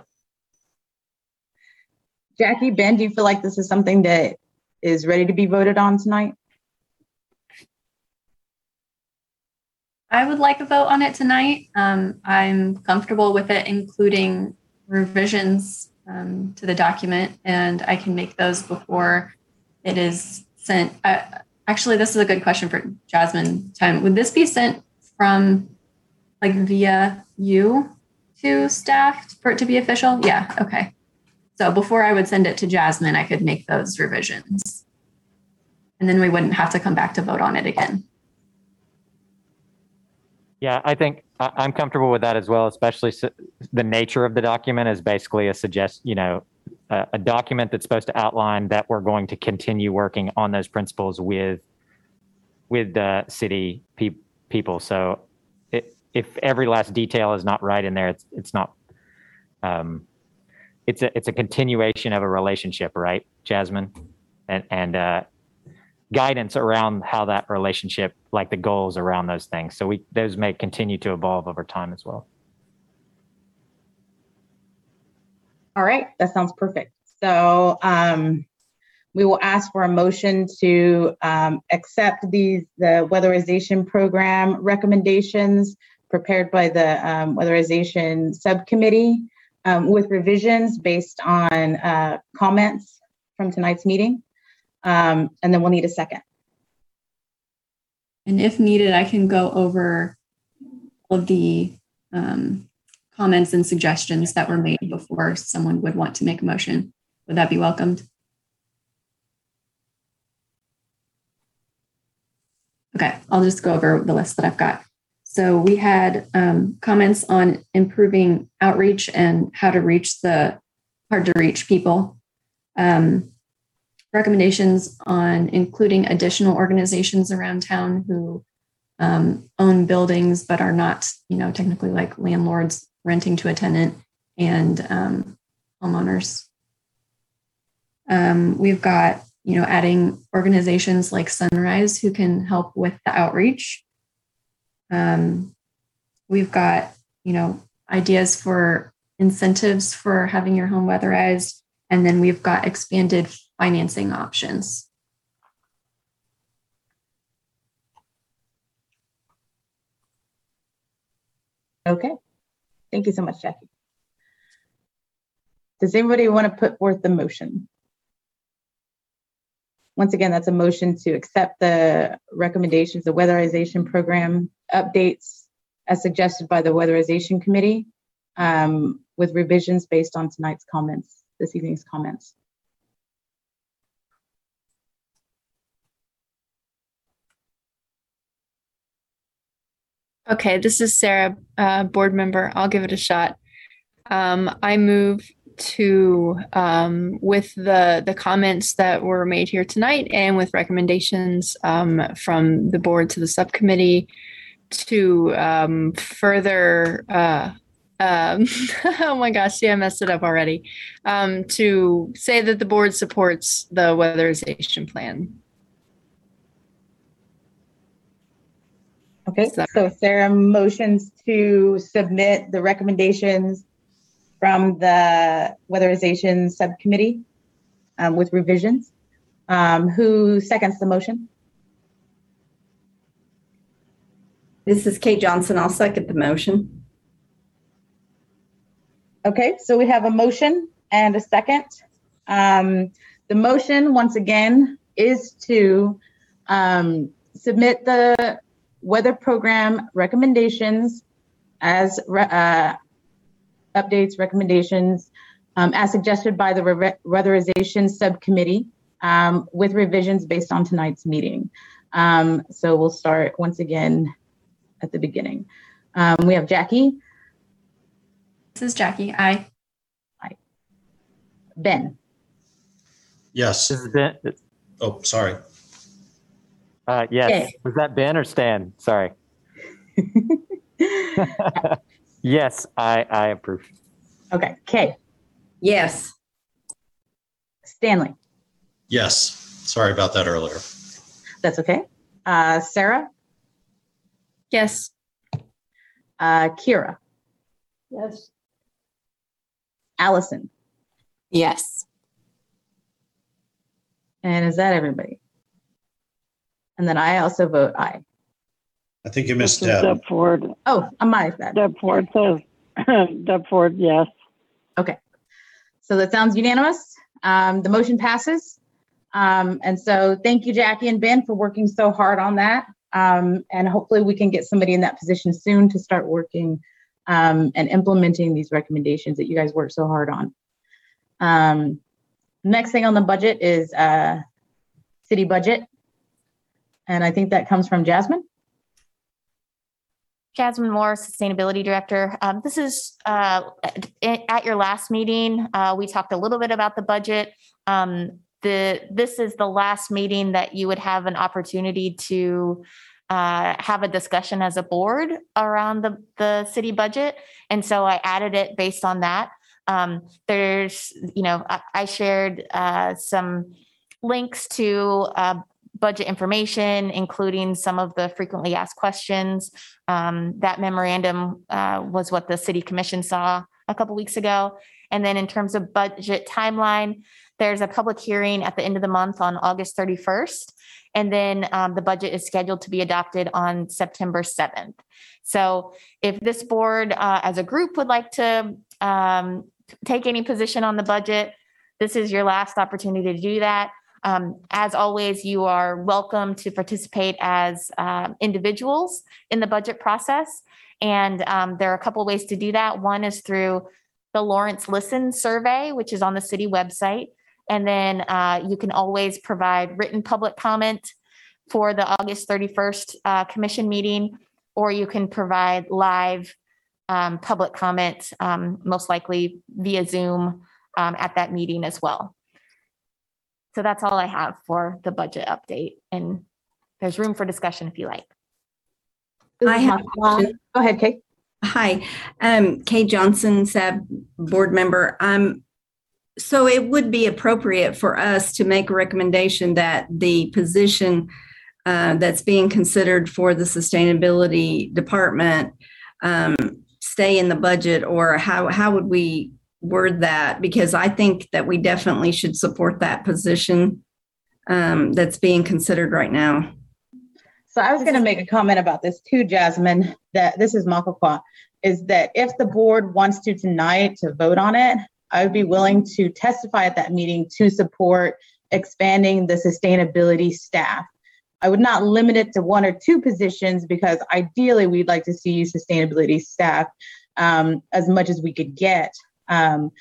Jackie, Ben, do you feel like this is something that is ready to be voted on tonight? I would like a vote on it tonight. Um, I'm comfortable with it, including revisions um, to the document, and I can make those before it is sent. Uh, actually, this is a good question for Jasmine. Time would this be sent from like via you to staff for it to be official? Yeah. Okay. So before I would send it to Jasmine, I could make those revisions, and then we wouldn't have to come back to vote on it again. Yeah, I think I'm comfortable with that as well, especially the nature of the document is basically a suggest, you know, a, a document that's supposed to outline that we're going to continue working on those principles with with the city pe- people. So it, if every last detail is not right in there, it's it's not. Um, it's a it's a continuation of a relationship, right, Jasmine, and and uh, guidance around how that relationship, like the goals around those things. So we those may continue to evolve over time as well. All right, that sounds perfect. So um, we will ask for a motion to um, accept these, the weatherization program recommendations prepared by the um, weatherization subcommittee um, with revisions based on uh, comments from tonight's meeting. Um, and then we'll need a second. And if needed, I can go over all of the um, comments and suggestions that were made before someone would want to make a motion. Would that be welcomed? Okay, I'll just go over the list that I've got. So we had um, comments on improving outreach and how to reach the hard to reach people. Um, recommendations on including additional organizations around town who um, own buildings but are not, you know, technically like landlords renting to a tenant and um, homeowners. Um, we've got, you know, adding organizations like Sunrise who can help with the outreach. Um, we've got, you know, ideas for incentives for having your home weatherized. And then we've got expanded financing options. Okay. Thank you so much, Jackie. Does anybody want to put forth the motion? Once again, that's a motion to accept the recommendations, the weatherization program updates as suggested by the weatherization committee um, with revisions based on tonight's comments, this evening's comments. Okay, this is Sarah, uh, board member. I'll give it a shot. Um, I move to, um, with the, the comments that were made here tonight and with recommendations, um, from the board to the subcommittee to, um, further, uh, um, <laughs> oh my gosh, see, I messed it up already. Um, to say that the board supports the weatherization plan. Okay, so Sarah motions to submit the recommendations from the weatherization subcommittee um, with revisions. Um, Who seconds the motion? This is Kate Johnson. I'll second the motion. Okay, so we have a motion and a second. Um, The motion, once again, is to um, submit the weather program recommendations as re- uh, updates, recommendations, um, as suggested by the re- weatherization subcommittee um, with revisions based on tonight's meeting. Um, So we'll start once again at the beginning. Um, We have Jackie, This is Jackie. Aye. Aye. Ben, Yes. This is Ben. Oh, sorry. Uh, yes. Okay. Was that Ben or Stan? Sorry. <laughs> yes, I, I approve. okay, Kay, Yes. Stanley, Yes. Sorry about that earlier. that's okay. Uh, Sarah, Yes. uh, Kira, Yes. Allison, Yes. and is that everybody? And then I also vote aye. I think you missed is Deb. Deb Ford. Oh, I'm my bad. Deb Ford says, <clears throat> Deb Ford, yes. Okay, so that sounds unanimous. Um, the motion passes. Um, and so thank you, Jackie and Ben, for working so hard on that. Um, and hopefully we can get somebody in that position soon to start working um, and implementing these recommendations that you guys worked so hard on. Um, next thing on the budget is uh, city budget. And I think that comes from Jasmine. Jasmine Moore, Sustainability Director. Um, This is, uh, at your last meeting, uh, we talked a little bit about the budget. Um, The, this is the last meeting that you would have an opportunity to uh, have a discussion as a board around the, the city budget. And so I added it based on that. Um, There's, you know, I I shared uh, some links to uh, budget information, including some of the frequently asked questions. Um, that memorandum uh, was what the city commission saw a couple weeks ago. And then in terms of budget timeline, there's a public hearing at the end of the month on August 31st. And then um, the budget is scheduled to be adopted on September 7th. So if this board uh, as a group would like to um, take any position on the budget, this is your last opportunity to do that. Um, as always, you are welcome to participate as um, individuals in the budget process. And um, there are a couple ways to do that. One is through the Lawrence Listen survey, which is on the city website. And then uh, you can always provide written public comment for the August 31st uh, commission meeting, or you can provide live um, public comment, um, most likely via Zoom um, at that meeting as well. So that's all I have for the budget update. And there's room for discussion if you like. I have a question. Go ahead, Kate. Hi, um, Kate Johnson, SAB board member. Um, so it would be appropriate for us to make a recommendation that the position uh, that's being considered for the sustainability department um, stay in the budget, or how how would we word that? Because I think that we definitely should support that position um, that's being considered right now. So I was going to make a comment about this too, Jasmine, that this is Makakwa, is that if the board wants to tonight to vote on it, I would be willing to testify at that meeting to support expanding the sustainability staff. I would not limit it to one or two positions because ideally we'd like to see sustainability staff um, as much as we could get. Um,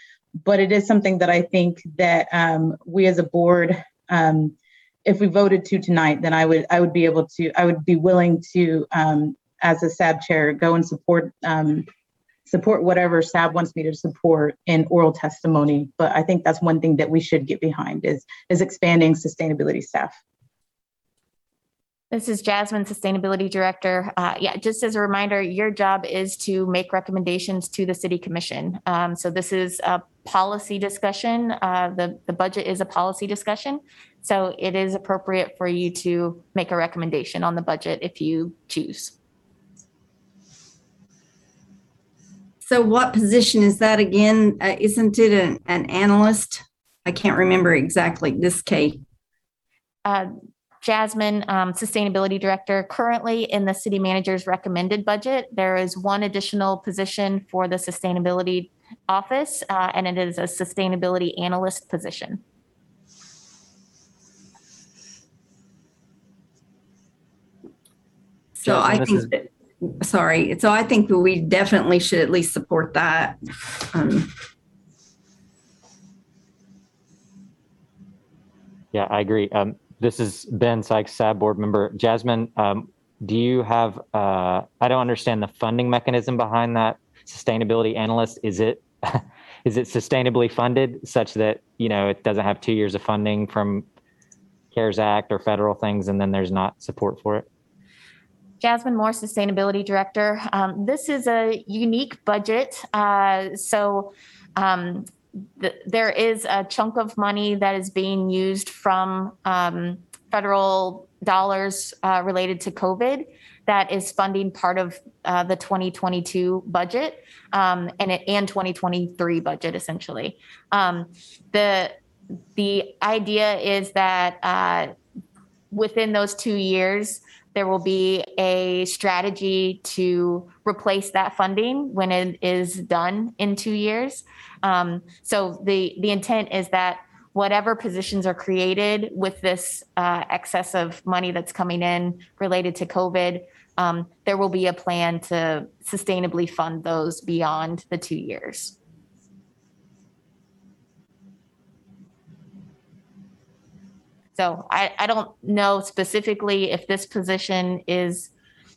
but it is something that I think that um, we as a board um, if we voted to tonight, then I would I would be able to I would be willing to um, as a SAB chair go and support um, support whatever SAB wants me to support in oral testimony. But I think that's one thing that we should get behind is is expanding sustainability staff. This is Jasmine, Sustainability Director. Uh, yeah, just as a reminder, your job is to make recommendations to the City Commission. Um, so this is a policy discussion. Uh, the, the budget is a policy discussion. So it is appropriate for you to make a recommendation on the budget if you choose. So what position is that again? Uh, isn't it an, an analyst? I can't remember exactly this, Kate. Uh, Jasmine, um, Sustainability Director, currently in the city manager's recommended budget, there is one additional position for the sustainability office, uh, and it is a sustainability analyst position. So I Jasmine, this think, is- that- sorry, so I think that we definitely should at least support that. Um, Yeah, I agree. Um, this is Ben Sykes, SAB board member. Jasmine, um, do you have, uh, I don't understand the funding mechanism behind that sustainability analyst. Is it, <laughs> is it sustainably funded such that, you know, it doesn't have two years of funding from CARES Act or federal things and then there's not support for it? Jasmine Moore, Sustainability Director. Um, this is a unique budget. Uh, so um, th- there is a chunk of money that is being used from um, federal dollars uh, related to COVID that is funding part of uh, the 2022 budget um, and it, and 2023 budget essentially. Um, the the idea is that uh, within those two years, there will be a strategy to replace that funding when it is done in two years. Um, so the the intent is that whatever positions are created with this uh, excess of money that's coming in related to COVID, um, there will be a plan to sustainably fund those beyond the two years. So I, I don't know specifically if this position is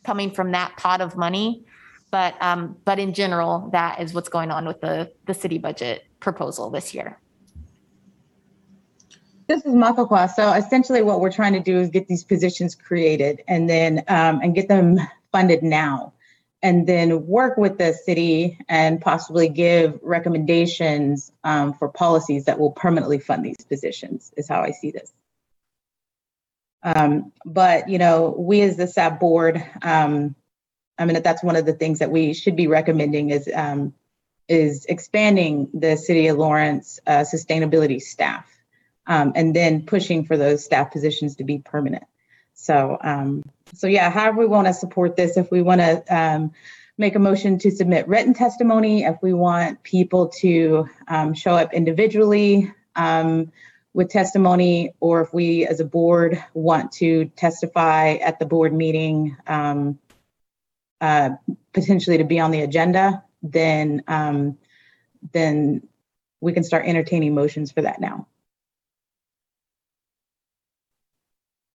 coming from that pot of money, but, um, but in general, that is what's going on with the, the city budget proposal this year. This is Makakwa. So essentially what we're trying to do is get these positions created and then, um, and get them funded now. And then work with the city and possibly give recommendations, um, for policies that will permanently fund these positions is how I see this. Um, but, you know, we as the SAB board, um, I mean, that's one of the things that we should be recommending is, um, is expanding the city of Lawrence, uh, sustainability staff. Um, and then pushing for those staff positions to be permanent. So, um, so yeah, however we want to support this, if we want to, um, make a motion to submit written testimony, if we want people to, show up individually, um, with testimony, or if we as a board want to testify at the board meeting, um, uh, potentially to be on the agenda, then, um, then we can start entertaining motions for that now.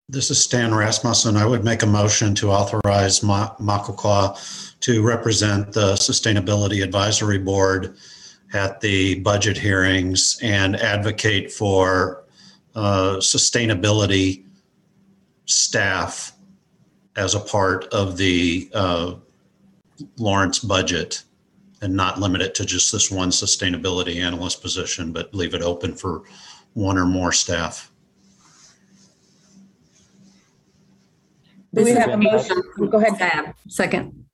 This is Stan Rasmussen. I would make a motion to authorize Ma- Makakwa to represent the Sustainability Advisory Board at the budget hearings and advocate for uh, sustainability staff as a part of the uh, Lawrence budget and not limit it to just this one sustainability analyst position, but leave it open for one or more staff. Do we have a motion? Go ahead. Sab, second.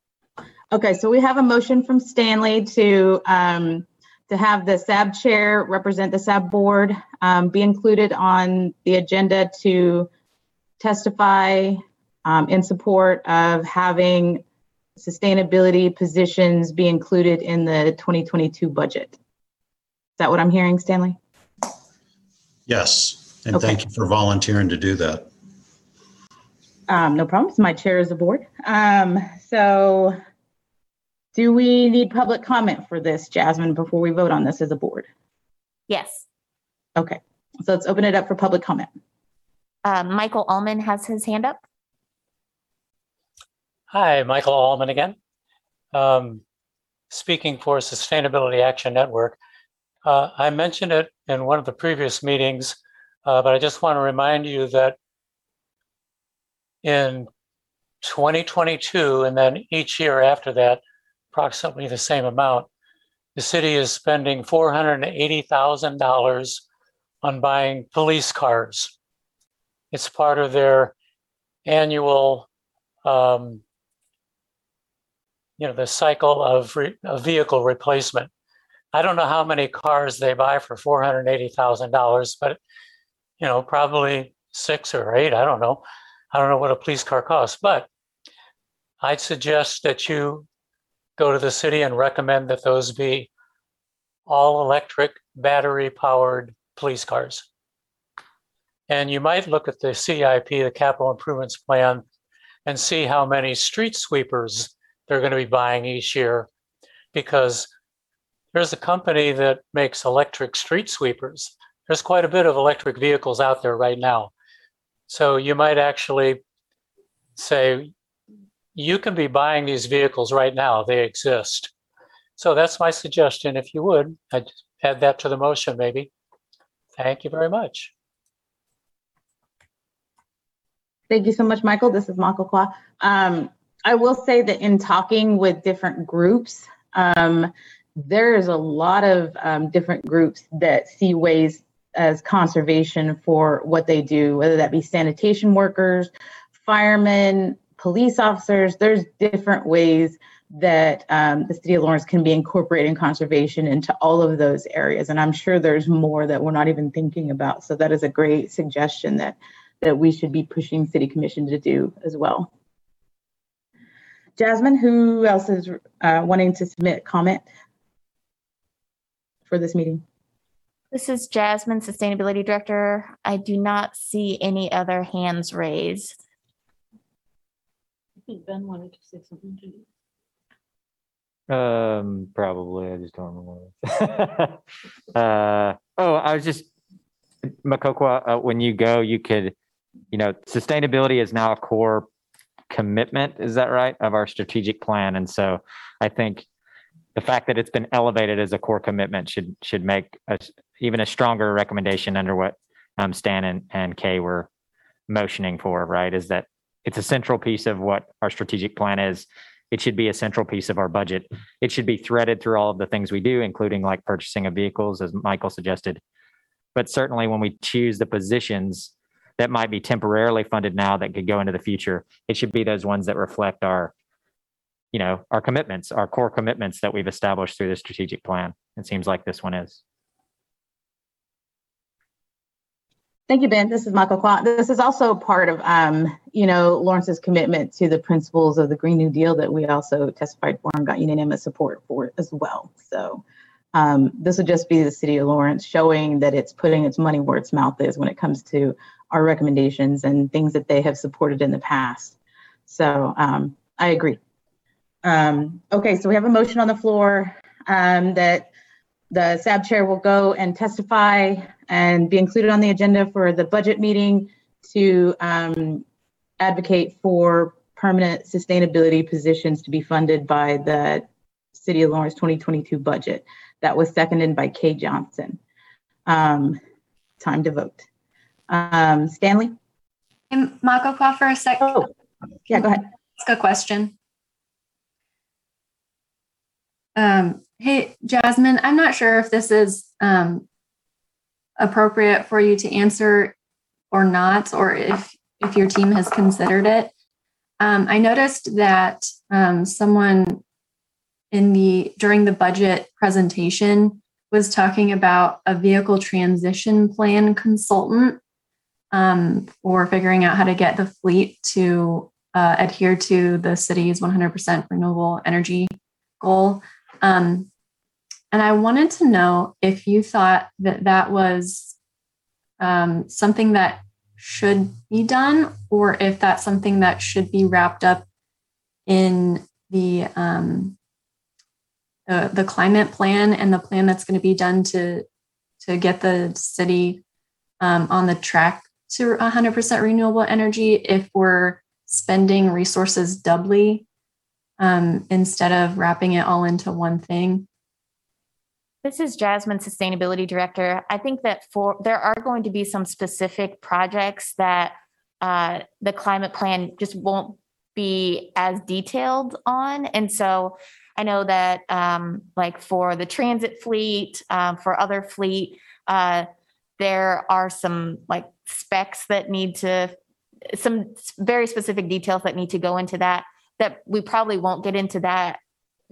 Okay, so we have a motion from Stanley to, um, to have the SAB chair represent the SAB board, um, be included on the agenda to testify, um, in support of having sustainability positions be included in the 2022 budget. Is that what I'm hearing, Stanley? Yes, and Okay. thank you for volunteering to do that. Um, no problems. My chair is the board. Um, so do we need public comment for this, Jasmine, before we vote on this as a board? Yes. Okay, so let's open it up for public comment. Um, Michael Almon has his hand up. Hi, Michael Almon again. Um, speaking for Sustainability Action Network. Uh, I mentioned it in one of the previous meetings, uh, but I just want to remind you that in 2022 and then each year after that, approximately the same amount, the city is spending $480,000 on buying police cars. It's part of their annual um, you know, the cycle of, re- of vehicle replacement. I don't know how many cars they buy for four hundred eighty thousand dollars, but you know, probably six or eight. I don't know. I don't know what a police car costs, but I'd suggest that you go to the city and recommend that those be all electric, battery powered police cars. And you might look at the CIP, the capital improvements plan, and see how many street sweepers they're going to be buying each year. Because there's a company that makes electric street sweepers. There's quite a bit of electric vehicles out there right now. So you might actually say, you can be buying these vehicles right now, they exist. So that's my suggestion. If you would, I'd add that to the motion maybe. Thank you very much. Thank you so much, Michael. This is Makakwa. Um, I will say that in talking with different groups, um, there is a lot of um, different groups that see ways as conservation for what they do, whether that be sanitation workers, firemen, police officers. There's different ways that um, the city of Lawrence can be incorporating conservation into all of those areas. And I'm sure there's more that we're not even thinking about. So that is a great suggestion that that we should be pushing city commission to do as well. Jasmine, who else is uh, wanting to submit comment for this meeting? This is Jasmine, Sustainability Director. I do not see any other hands raised. Think Ben wanted to say something to you. Um, probably. I just don't remember. <laughs> uh, oh, I was just Makakwa. Uh, when you go, you could, you know, sustainability is now a core commitment. Is that right of our strategic plan? And so, I think the fact that it's been elevated as a core commitment should should make us even a stronger recommendation under what um, Stan and, and Kay were motioning for. Right? Is that it's a central piece of what our strategic plan is it should be a central piece of our budget. It should be threaded through all of the things we do, including like purchasing of vehicles, as Michael suggested. But certainly when we choose the positions that might be temporarily funded now that could go into the future, it should be those ones that reflect our, you know, our commitments, our core commitments that we've established through the strategic plan. It seems like this one is. Thank you, Ben. This is Makakwa. This is also part of, um, you know, Lawrence's commitment to the principles of the Green New Deal that we also testified for and got unanimous support for as well. So um, this would just be the city of Lawrence showing that it's putting its money where its mouth is when it comes to our recommendations and things that they have supported in the past. So um, I agree. Um, okay, so we have a motion on the floor um, that the SAB chair will go and testify and be included on the agenda for the budget meeting to um, advocate for permanent sustainability positions to be funded by the City of Lawrence 2022 budget. That was seconded by Kay Johnson. Um, time to vote. Um, Stanley? Michael, call for a second. Oh, yeah, go ahead. Ask a question. Um, hey, Jasmine, I'm not sure if this is um, appropriate for you to answer or not, or if if your team has considered it. Um, I noticed that um, someone in the during the budget presentation was talking about a vehicle transition plan consultant um, for figuring out how to get the fleet to uh, adhere to the city's 100% renewable energy goal. Um, and I wanted to know if you thought that that was um, something that should be done, or if that's something that should be wrapped up in the um, the, the climate plan and the plan that's going to be done to to get the city um, on the track to 100% renewable energy. If we're spending resources doubly um, instead of wrapping it all into one thing. This is Jasmine, Sustainability Director. I think that for there are going to be some specific projects that uh, the climate plan just won't be as detailed on. And so I know that um, like for the transit fleet, um, for other fleet, uh, there are some like specs that need to, some very specific details that need to go into that, that we probably won't get into that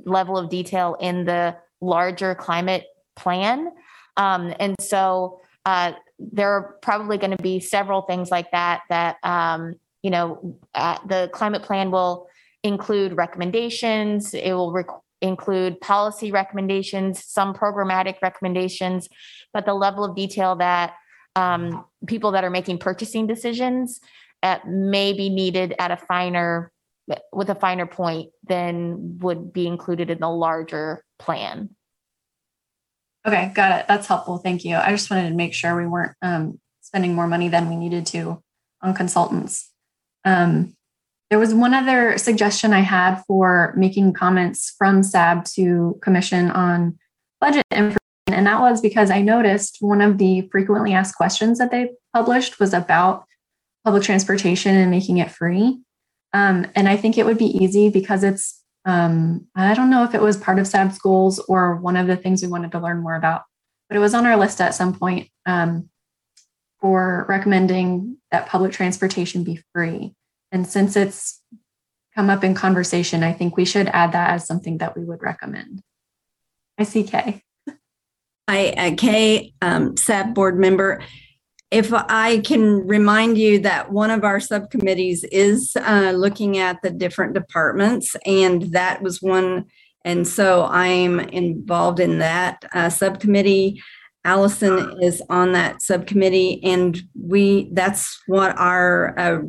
level of detail in the larger climate plan. Um, and so uh, there are probably going to be several things like that that um, you know uh, the climate plan will include recommendations. It will rec- include policy recommendations, some programmatic recommendations, but the level of detail that um, people that are making purchasing decisions uh, may be needed at a finer with a finer point than would be included in the larger plan. Okay, got it. That's helpful. Thank you. I just wanted to make sure we weren't um, spending more money than we needed to on consultants. Um, there was one other suggestion I had for making comments from SAB to Commission on budget information, and that was because I noticed one of the frequently asked questions that they published was about public transportation and making it free. Um, and I think it would be easy because it's um, I don't know if it was part of SAB's goals or one of the things we wanted to learn more about, but it was on our list at some point um, for recommending that public transportation be free. And since it's come up in conversation, I think we should add that as something that we would recommend. I see Kay. Hi, uh, Kay, um, SAB board member if I can remind you that one of our subcommittees is uh, looking at the different departments, and that was one. And so I'm involved in that uh, subcommittee. Allison is on that subcommittee, and we that's what our uh,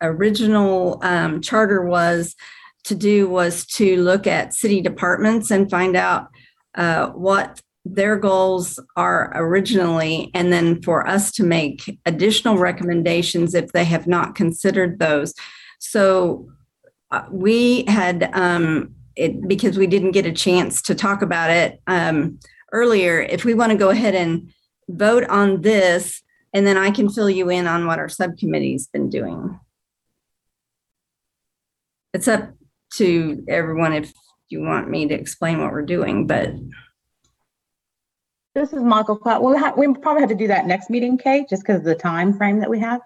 original um, charter was to do was to look at city departments and find out uh, what their goals are originally, and then for us to make additional recommendations if they have not considered those. So uh, we had, um, it, because we didn't get a chance to talk about it um, earlier, if we want to go ahead and vote on this, and then I can fill you in on what our subcommittee's been doing. It's up to everyone if you want me to explain what we're doing, but. This is Makakwa. We'll have, we probably have to do that next meeting, Kate, just because of the time frame that we have.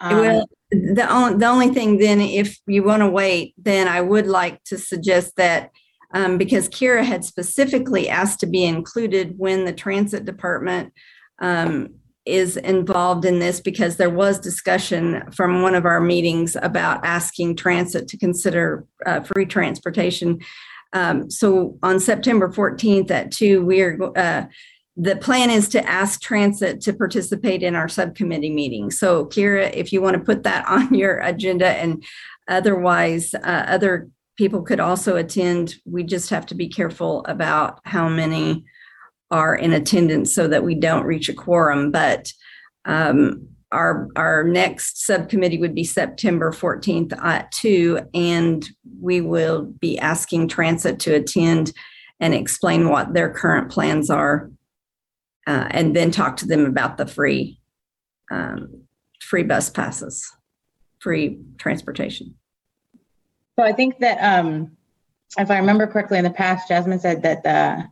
Um, Well, the only, the only thing then, if you want to wait, then I would like to suggest that, um, because Kira had specifically asked to be included when the transit department, um, is involved in this because there was discussion from one of our meetings about asking transit to consider, uh, free transportation. Um, so on September 14th at two, we are, uh, the plan is to ask transit to participate in our subcommittee meeting. So Kira, if you want to put that <laughs> on your agenda and otherwise, uh, other people could also attend. We just have to be careful about how many are in attendance so that we don't reach a quorum. But um, our, our next subcommittee would be September 14th at two, and we will be asking transit to attend and explain what their current plans are uh, and then talk to them about the free um, free bus passes, free transportation. So I think that, um, if I remember correctly, in the past, Jasmine said that, uh,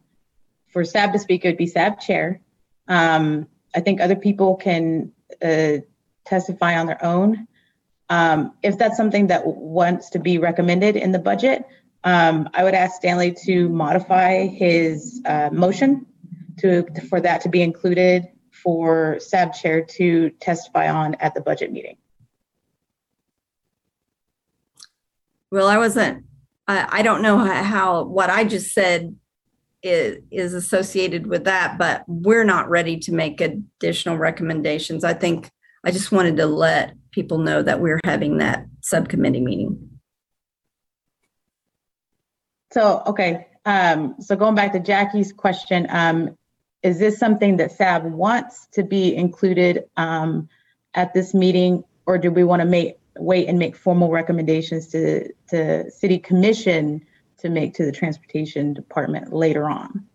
for SAB to speak, it would be SAB chair. Um, I think other people can, uh, testify on their own. Um, if that's something that wants to be recommended in the budget, um, I would ask Stanley to modify his, uh, motion to, for that to be included for SAB chair to testify on at the budget meeting. Well, I wasn't, I, I don't know how, how, what I just said is, is associated with that, but we're not ready to make additional recommendations. I think I just wanted to let people know that we're having that subcommittee meeting. So, okay, um, so going back to Jackie's question, um, is this something that SAB wants to be included, um, at this meeting? Or do we want to make, wait and make formal recommendations to, to city commission to make to the transportation department later on?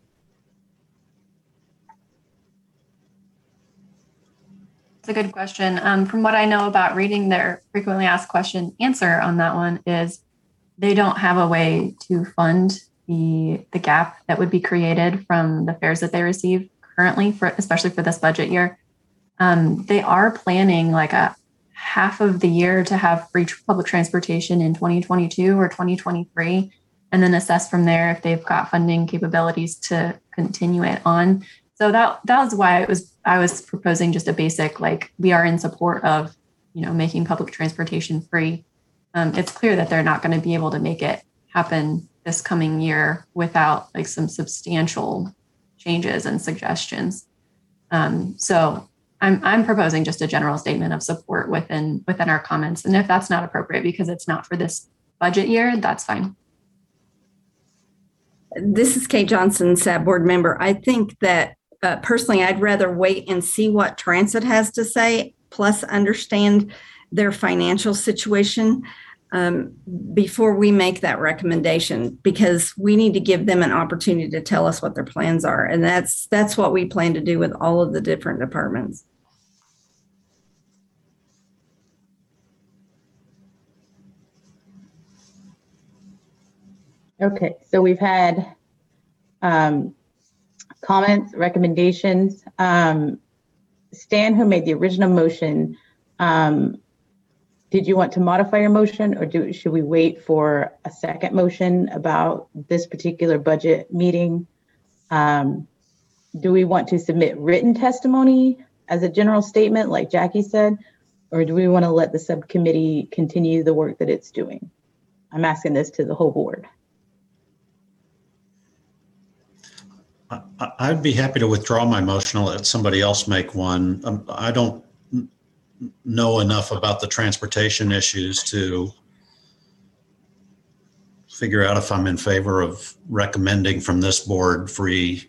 It's a good question. Um, from what I know about reading their frequently asked question answer on that one is they don't have a way to fund the the gap that would be created from the fares that they receive currently for especially for this budget year. Um, they are planning like a half of the year to have free public transportation in 2022 or 2023. and then assess from there if they've got funding capabilities to continue it on. So that that was why it was I was proposing just a basic like we are in support of you know making public transportation free. Um, it's clear that they're not going to be able to make it happen this coming year without like some substantial changes and suggestions. Um, so I'm I'm proposing just a general statement of support within within our comments, and if that's not appropriate because it's not for this budget year, that's fine. This is Kate Johnson, SAB board member. I think that uh, personally, I'd rather wait and see what transit has to say, plus understand their financial situation um, before we make that recommendation, because we need to give them an opportunity to tell us what their plans are, and that's that's what we plan to do with all of the different departments. Okay, so we've had um, comments, recommendations. Um, Stan, who made the original motion, um, did you want to modify your motion or do, should we wait for a second motion about this particular budget meeting? Um, do we want to submit written testimony as a general statement, like Jackie said? Or do we want to let the subcommittee continue the work that it's doing? I'm asking this to the whole board. I'd be happy to withdraw my motion and let somebody else make one. Um, I don't know enough about the transportation issues to figure out if I'm in favor of recommending from this board free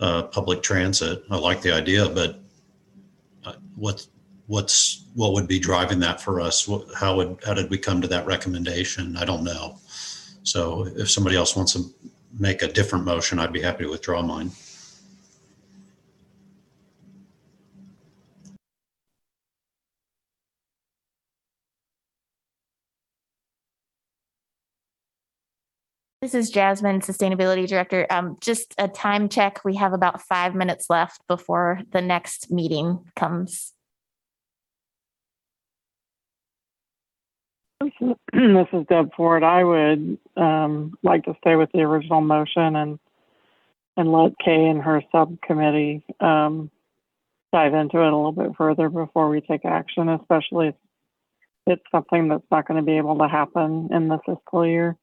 uh, public transit. I like the idea, but uh, what, what's, what would be driving that for us? How would, how did we come to that recommendation? I don't know. So if somebody else wants to make a different motion, I'd be happy to withdraw mine. This is Jasmine, Sustainability Director. Um, just a time check. We have about five minutes left before the next meeting comes. This is Deb Ford. I would um, like to stay with the original motion and and let Kay and her subcommittee um, dive into it a little bit further before we take action, especially if it's something that's not going to be able to happen in the fiscal year.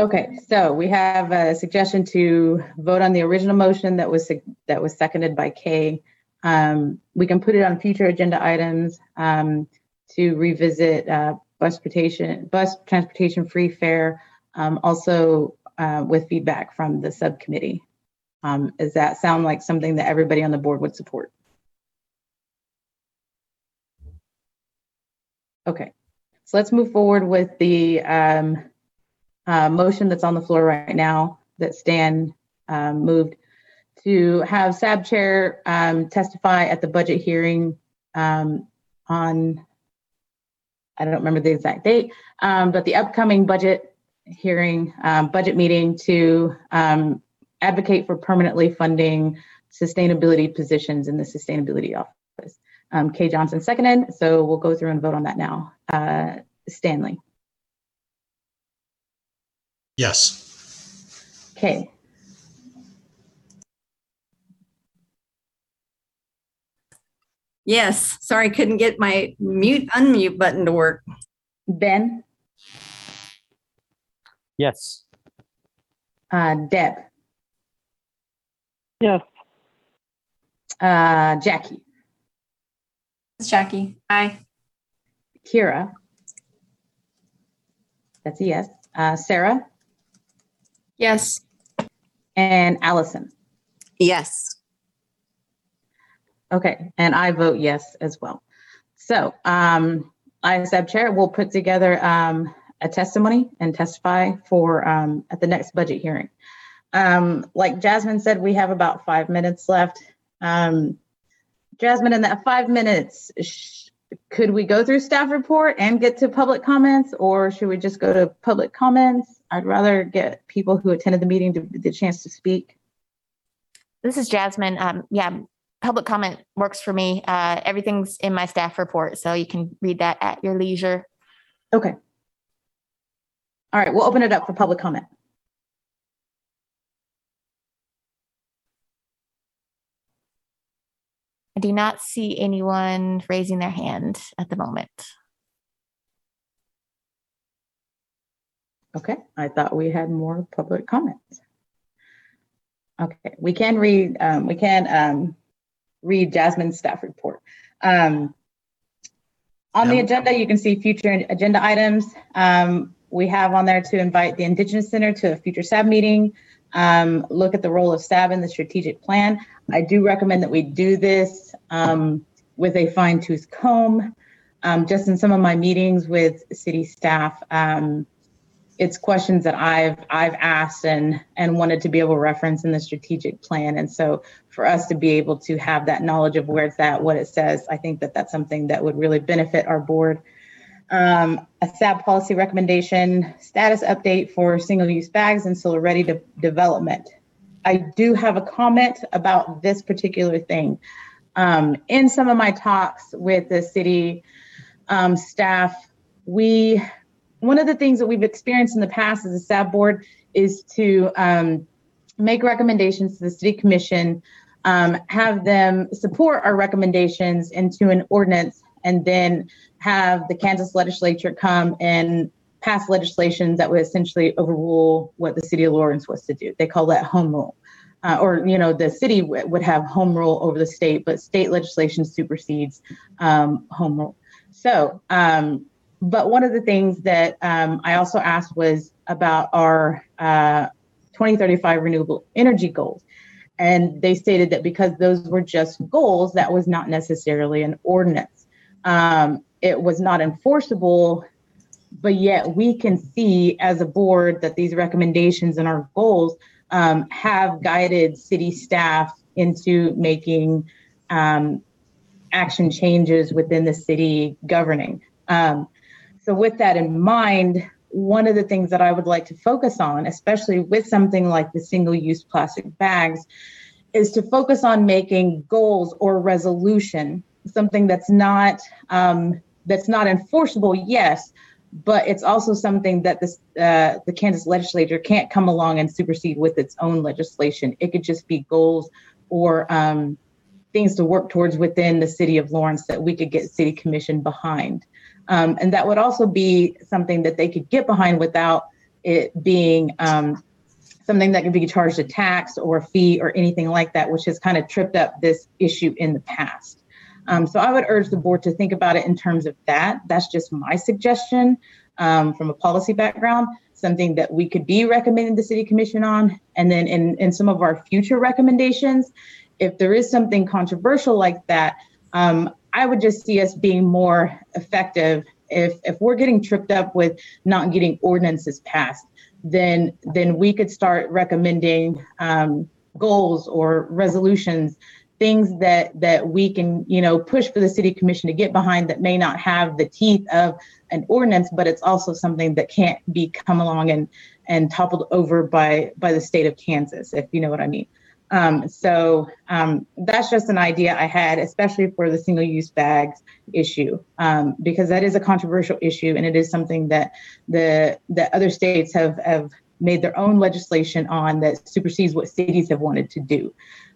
Okay, so we have a suggestion to vote on the original motion that was, that was seconded by Kay. Um, we can put it on future agenda items, um, to revisit, uh, bus transportation, bus transportation free fare, um, also, uh, with feedback from the subcommittee. Um, does that sound like something that everybody on the board would support? Okay, so let's move forward with the, um, uh, motion that's on the floor right now that Stan um, moved to have SAB Chair um, testify at the budget hearing um, on, I don't remember the exact date, um, but the upcoming budget hearing, um, budget meeting to um, advocate for permanently funding sustainability positions in the sustainability office. Kay Johnson seconded, so we'll go through and vote on that now. Uh, Stanley. Yes. Okay. Yes, sorry, I couldn't get my mute unmute button to work. Ben, Yes. uh, Deb, Yes. uh, Jackie, It's Jackie. Aye. Kira. That's a yes. Uh, Sarah Yes. and Allison. Yes. Okay, and I vote yes as well. So, um, I, as SAB chair, will put together, um, a testimony and testify for, um, at the next budget hearing. Um, like Jasmine said, we have about five minutes left. Um, Jasmine, in that five minutes, sh- could we go through staff report and get to public comments, or should we just go to public comments? I'd rather get people who attended the meeting to the chance to speak. This is Jasmine. Um, yeah, public comment works for me. Uh, everything's in my staff report, so you can read that at your leisure. Okay. All right, we'll open it up for public comment. I do not see anyone raising their hand at the moment. Okay, I thought we had more public comments. Okay, we can read, um, we can, um, read Jasmine's staff report. Um, on the agenda, you can see future agenda items. Um, we have on there to invite the Indigenous Center to a future SAB meeting, um, look at the role of SAB in the strategic plan. I do recommend that we do this um, with a fine tooth comb. Um, just in some of my meetings with city staff, um, it's questions that I've I've asked and and wanted to be able to reference in the strategic plan. And so for us to be able to have that knowledge of where it's at, what it says, I think that that's something that would really benefit our board. Um, a SAB policy recommendation status update for single-use bags and solar ready de- development. I do have a comment about this particular thing. Um, in some of my talks with the city um, staff, we one of the things that we've experienced in the past as a SAB board is to um, make recommendations to the city commission, um, have them support our recommendations into an ordinance, and then have the Kansas legislature come and pass legislation that would essentially overrule what the city of Lawrence was to do. They call that home rule. Uh, or you know the city w- would have home rule over the state, but state legislation supersedes um, home rule. So um, but one of the things that um, I also asked was about our uh, 2035 renewable energy goals. And they stated that because those were just goals, that was not necessarily an ordinance. Um, it was not enforceable, but yet we can see as a board that these recommendations and our goals um, have guided city staff into making um, action changes within the city governing. Um, so, with that in mind, one of the things that I would like to focus on, especially with something like the single use plastic bags, is to focus on making goals or resolution something that's not um, that's not enforceable yes but it's also something that this uh, the kansas legislature can't come along and supersede with its own legislation it could just be goals or um, things to work towards within the city of lawrence that we could get city commission behind um, and that would also be something that they could get behind without it being um, something that could be charged a tax or a fee or anything like that, which has kind of tripped up this issue in the past. Um, so I would urge the board to think about it in terms of that. That's just my suggestion um, from a policy background, something that we could be recommending the city commission on. And then in, in some of our future recommendations, if there is something controversial like that, um, I would just see us being more effective if if we're getting tripped up with not getting ordinances passed, then then we could start recommending um, goals or resolutions, things that that we can you know push for the city commission to get behind that may not have the teeth of an ordinance, but it's also something that can't be come along and and toppled over by by the state of Kansas, if you know what I mean. Um, so um, that's just an idea I had, especially for the single use bags issue, um, because that is a controversial issue and it is something that the the other states have, have made their own legislation on that supersedes what cities have wanted to do.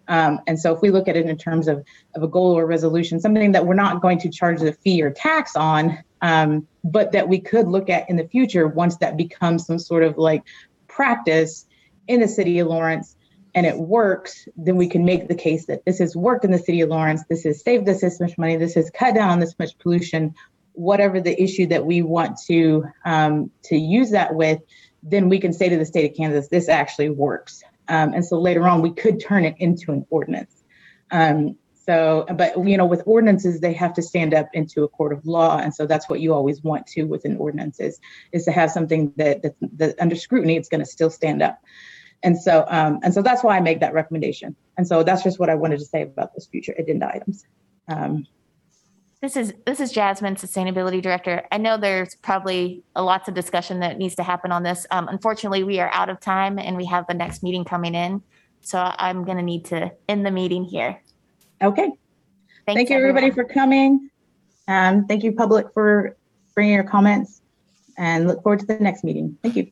Um, and so if we look at it in terms of, of a goal or resolution, something that we're not going to charge the fee or tax on, um, but that we could look at in the future once that becomes some sort of like practice in the city of Lawrence and it works, then we can make the case that this has worked in the city of Lawrence, this has saved us this much money, this has cut down this much pollution, whatever the issue that we want to um, to use that with, then we can say to the state of Kansas, this actually works. Um, and so later on, we could turn it into an ordinance. Um, so, but you know, with ordinances, they have to stand up into a court of law, and so that's what you always want to with an ordinance is, is to have something that, that, that under scrutiny, it's going to still stand up. And so, um, and so that's why I make that recommendation. And so that's just what I wanted to say about those future agenda items. Um, This is, this is Jasmine, Sustainability Director. I know there's probably a lots of discussion that needs to happen on this. Um, unfortunately, we are out of time and we have the next meeting coming in. So I'm going to need to end the meeting here. Okay. Thanks, Thank you, everybody, for coming. Um, thank you, public, for bringing your comments and look forward to the next meeting. Thank you.